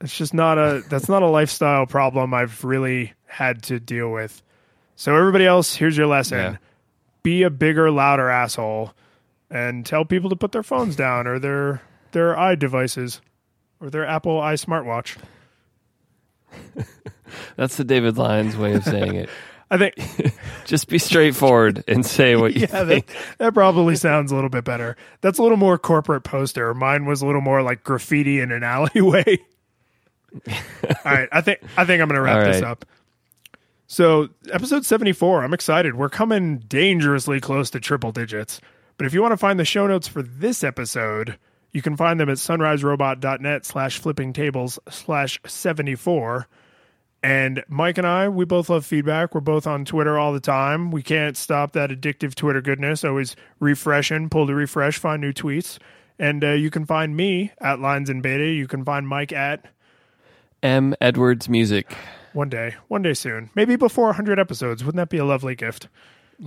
Speaker 1: It's just not a that's not a lifestyle problem I've really had to deal with. So everybody else, here's your lesson.
Speaker 2: Yeah.
Speaker 1: Be a bigger, louder asshole and tell people to put their phones down or their their i devices or their Apple i smartwatch.
Speaker 2: That's the David Lyons way of saying it.
Speaker 1: I think
Speaker 2: Just be straightforward and say what you
Speaker 1: yeah, that,
Speaker 2: think.
Speaker 1: that probably sounds a little bit better. That's a little more corporate poster. Mine was a little more like graffiti in an alleyway. All right, I think I think I'm going to wrap
Speaker 2: All
Speaker 1: this up. So, episode 74, I'm excited. We're coming dangerously close to triple digits. But if you want to find the show notes for this episode, you can find them at sunriserobot.net slash flipping tables slash 74. And Mike and I, we both love feedback. We're both on Twitter all the time. We can't stop that addictive Twitter goodness. Always refreshing, pull to refresh, find new tweets. And uh, you can find me at Lyons in Beta. You can find Mike at
Speaker 2: M. Edwards Music.
Speaker 1: one day, one day soon. Maybe before 100 episodes. Wouldn't that be a lovely gift?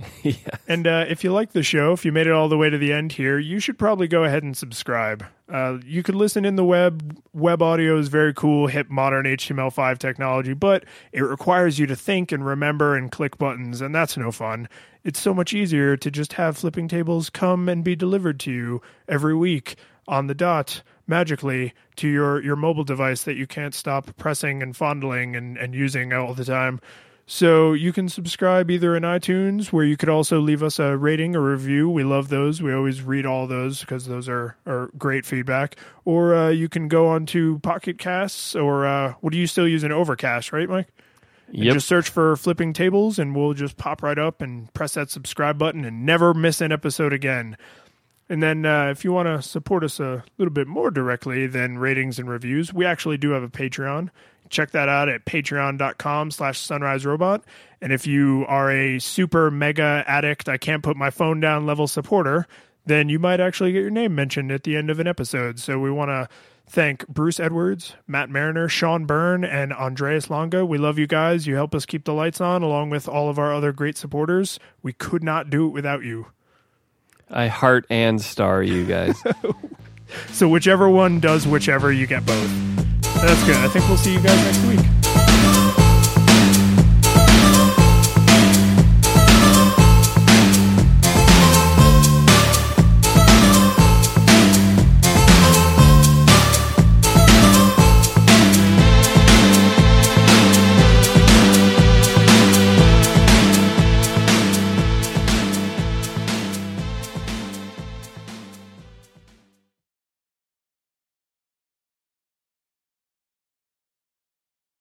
Speaker 2: yeah.
Speaker 1: And uh, if you like the show, if you made it all the way to the end here, you should probably go ahead and subscribe. Uh, you could listen in the web. Web audio is very cool, hip, modern HTML5 technology, but it requires you to think and remember and click buttons, and that's no fun. It's so much easier to just have flipping tables come and be delivered to you every week on the dot magically to your, your mobile device that you can't stop pressing and fondling and, and using all the time. So you can subscribe either in iTunes, where you could also leave us a rating or review. We love those. We always read all those because those are, are great feedback. Or uh, you can go on to Pocket Casts, or uh, what do you still use an Overcast, right, Mike? And
Speaker 2: Yep.
Speaker 1: Just search for Flipping Tables, and we'll just pop right up and press that subscribe button and never miss an episode again. And then uh, if you want to support us a little bit more directly than ratings and reviews, we actually do have a Patreon. Check that out at patreon.com slash sunrise robot. And if you are a super mega addict, I can't put my phone down level supporter, then you might actually get your name mentioned at the end of an episode. So we want to thank Bruce Edwards, Matt Mariner, Sean Byrne, and Andreas Longa. We love you guys. You help us keep the lights on along with all of our other great supporters. We could not do it without you.
Speaker 2: I heart and star you guys.
Speaker 1: So whichever one does whichever, you get both. That's good. I think we'll see you guys next week.